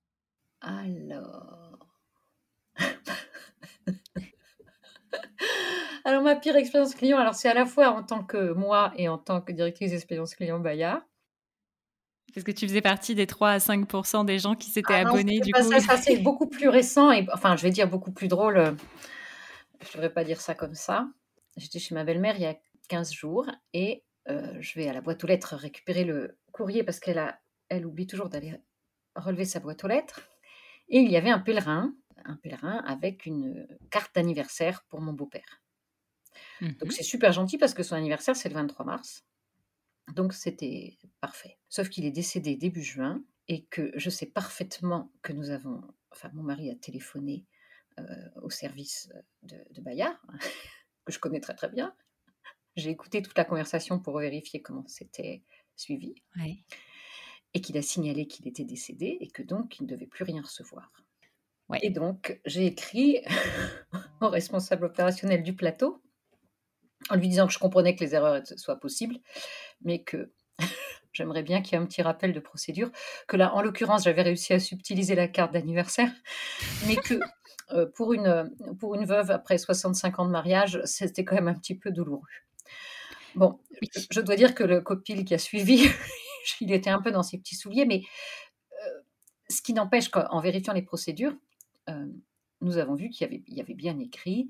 Speaker 1: Alors. alors, ma pire expérience client, alors c'est à la fois en tant que moi et en tant que directrice d'expérience client Bayard.
Speaker 2: Parce que tu faisais partie des 3 à 5% des gens qui s'étaient ah abonnés du coup.
Speaker 1: Ça, c'est beaucoup plus récent et enfin, je vais dire beaucoup plus drôle. Euh, je ne devrais pas dire ça comme ça. J'étais chez ma belle-mère il y a 15 jours et euh, je vais à la boîte aux lettres récupérer le courrier parce qu'elle a, elle oublie toujours d'aller relever sa boîte aux lettres. Et il y avait un pèlerin, un pèlerin avec une carte d'anniversaire pour mon beau-père. Donc mmh c'est super gentil parce que son anniversaire c'est le 23 mars. Donc c'était parfait. Sauf qu'il est décédé début juin et que je sais parfaitement que nous avons, enfin mon mari a téléphoné euh, au service de, de Bayard, que je connais très très bien. J'ai écouté toute la conversation pour vérifier comment c'était suivi. Oui et qu'il a signalé qu'il était décédé et que donc il ne devait plus rien recevoir. Et donc j'ai écrit au responsable opérationnel du plateau en lui disant que je comprenais que les erreurs soient possibles, mais que j'aimerais bien qu'il y ait un petit rappel de procédure, que là, en l'occurrence, j'avais réussi à subtiliser la carte d'anniversaire, mais que euh, pour, une, pour une veuve après 65 ans de mariage, c'était quand même un petit peu douloureux. Bon, je dois dire que le copil qui a suivi, il était un peu dans ses petits souliers, mais euh, ce qui n'empêche qu'en vérifiant les procédures, euh, nous avons vu qu'il y, avait, bien écrit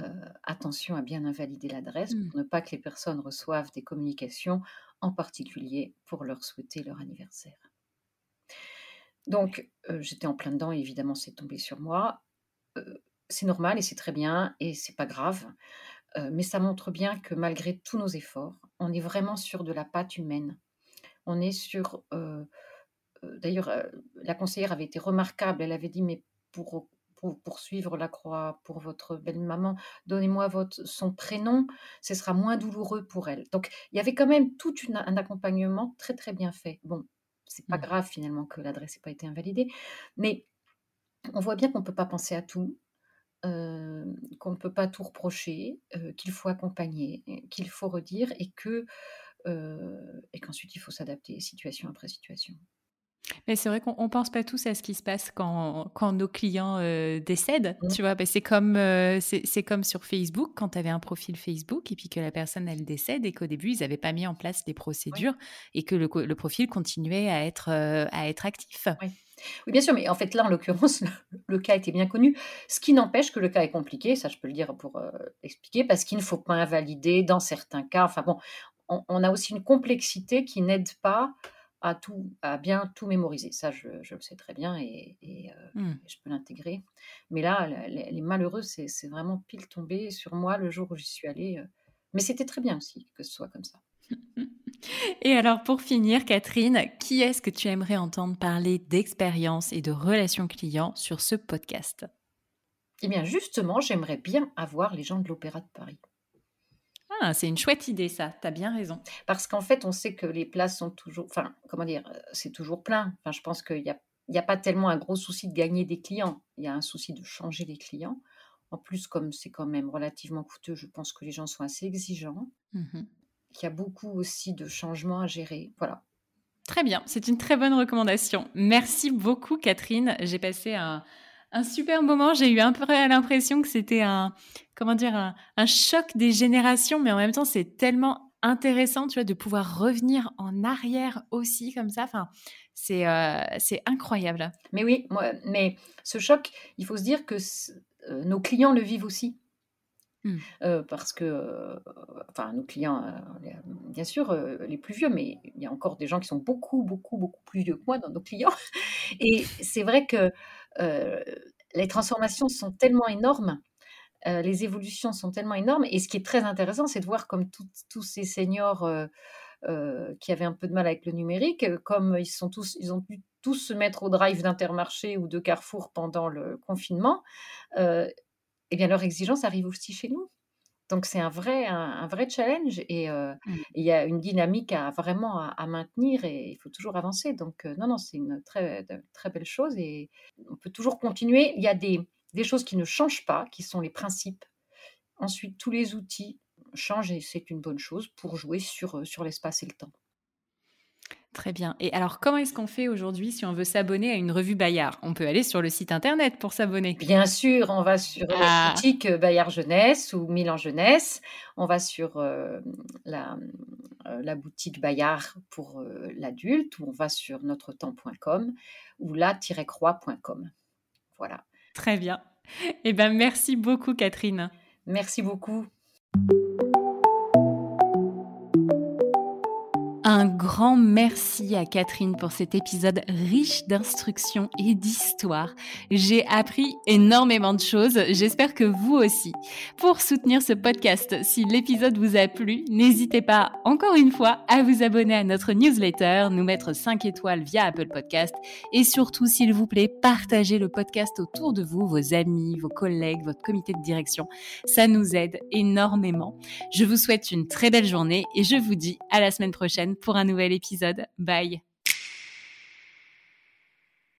Speaker 1: euh, attention à bien invalider l'adresse pour mmh. ne pas que les personnes reçoivent des communications, en particulier pour leur souhaiter leur anniversaire. Donc, j'étais en plein dedans et évidemment, c'est tombé sur moi. c'est normal et c'est très bien et c'est pas grave. mais ça montre bien que malgré tous nos efforts, on est vraiment sur de la pâte humaine on est sur. Euh, euh, d'ailleurs, euh, la conseillère avait été remarquable. Elle avait dit Mais pour, poursuivre la croix pour votre belle-maman, donnez-moi votre, son prénom, ce sera moins douloureux pour elle. Donc, il y avait quand même tout un accompagnement très, très bien fait. Bon, c'est pas mmh. grave finalement que l'adresse n'ait pas été invalidée, mais on voit bien qu'on ne peut pas penser à tout. qu'on ne peut pas tout reprocher, qu'il faut accompagner, qu'il faut redire et que et qu'ensuite il faut s'adapter situation après situation.
Speaker 2: Mais c'est vrai qu'on ne pense pas tous à ce qui se passe quand, quand nos clients décèdent. Mmh. Tu vois, bah, c'est comme, c'est comme sur Facebook, quand tu avais un profil Facebook et puis que la personne, elle décède et qu'au début, ils n'avaient pas mis en place les procédures et que le, le, profil continuait à être, à être actif.
Speaker 1: Oui. oui. bien sûr, mais en fait, là, en l'occurrence, le, cas était bien connu. Ce qui n'empêche que le cas est compliqué, ça je peux le dire pour expliquer, parce qu'il ne faut pas invalider dans certains cas. Enfin bon, on, a aussi une complexité qui n'aide pas à, tout, à bien tout mémoriser. Ça, je, le sais très bien et, euh, mmh. je peux l'intégrer. Mais là, les, malheureux, c'est vraiment pile tombé sur moi le jour où j'y suis allée. Euh. Mais c'était très bien aussi que ce soit comme ça.
Speaker 2: Et alors pour finir, Catherine, qui est-ce que tu aimerais entendre parler d'expérience et de relations clients sur ce podcast?
Speaker 1: Eh bien justement, j'aimerais bien avoir les gens de l'Opéra de Paris.
Speaker 2: Ah, c'est une chouette idée ça, tu as bien raison.
Speaker 1: Parce qu'en fait, on sait que les places sont toujours, enfin, comment dire, euh, c'est toujours plein. Enfin, je pense qu'il n'y a, a pas tellement un gros souci de gagner des clients, il y a un souci de changer les clients. En plus, comme c'est quand même relativement coûteux, je pense que les gens sont assez exigeants. Mmh il y a beaucoup aussi de changements à gérer. Voilà.
Speaker 2: Très bien, c'est une très bonne recommandation. Merci beaucoup, Catherine. J'ai passé un, super moment. J'ai eu un peu l'impression que c'était un, comment dire, un, choc des générations, mais en même temps, c'est tellement intéressant, tu vois, de pouvoir revenir en arrière aussi comme ça. Enfin, c'est euh, c'est incroyable.
Speaker 1: Mais oui, moi, mais ce choc, il faut se dire que euh, nos clients le vivent aussi. Mmh. parce que, enfin, nos clients, bien sûr, les plus vieux, mais il y a encore des gens qui sont beaucoup, beaucoup, beaucoup plus vieux que moi dans nos clients. Et c'est vrai que les transformations sont tellement énormes, les évolutions sont tellement énormes. Et ce qui est très intéressant, c'est de voir comme tous ces seniors qui avaient un peu de mal avec le numérique, comme ils sont tous, ils ont pu tous se mettre au drive d'Intermarché ou de Carrefour pendant le confinement eh bien, leur exigence arrive aussi chez nous. Donc, c'est un vrai, un, vrai challenge et mmh. il y a une dynamique à vraiment à, maintenir et il faut toujours avancer. Donc, non, non, c'est une très, très belle chose et on peut toujours continuer. Il y a des, des choses qui ne changent pas, qui sont les principes. Ensuite, tous les outils changent et c'est une bonne chose pour jouer sur, sur l'espace et le temps.
Speaker 2: Très bien. Et alors, comment est-ce qu'on fait aujourd'hui si on veut s'abonner à une revue Bayard? On peut aller sur le site internet pour s'abonner.
Speaker 1: Bien sûr, on va sur la ah. boutique euh, Bayard Jeunesse ou Milan Jeunesse. On va sur euh, la, euh, la, boutique Bayard pour l'adulte ou on va sur notre-temps.com ou la-croix.com. Voilà.
Speaker 2: Très bien. Eh bien, merci beaucoup, Catherine.
Speaker 1: Merci beaucoup.
Speaker 2: Un grand merci à Catherine pour cet épisode riche d'instructions et d'histoires. J'ai appris énormément de choses, j'espère que vous aussi. Pour soutenir ce podcast, si l'épisode vous a plu, n'hésitez pas encore une fois à vous abonner à notre newsletter, nous mettre 5 étoiles via Apple Podcast et surtout, s'il vous plaît, partagez le podcast autour de vous, vos amis, vos collègues, votre comité de direction. Ça nous aide énormément. Je vous souhaite une très belle journée et je vous dis à la semaine pour un nouvel épisode. Bye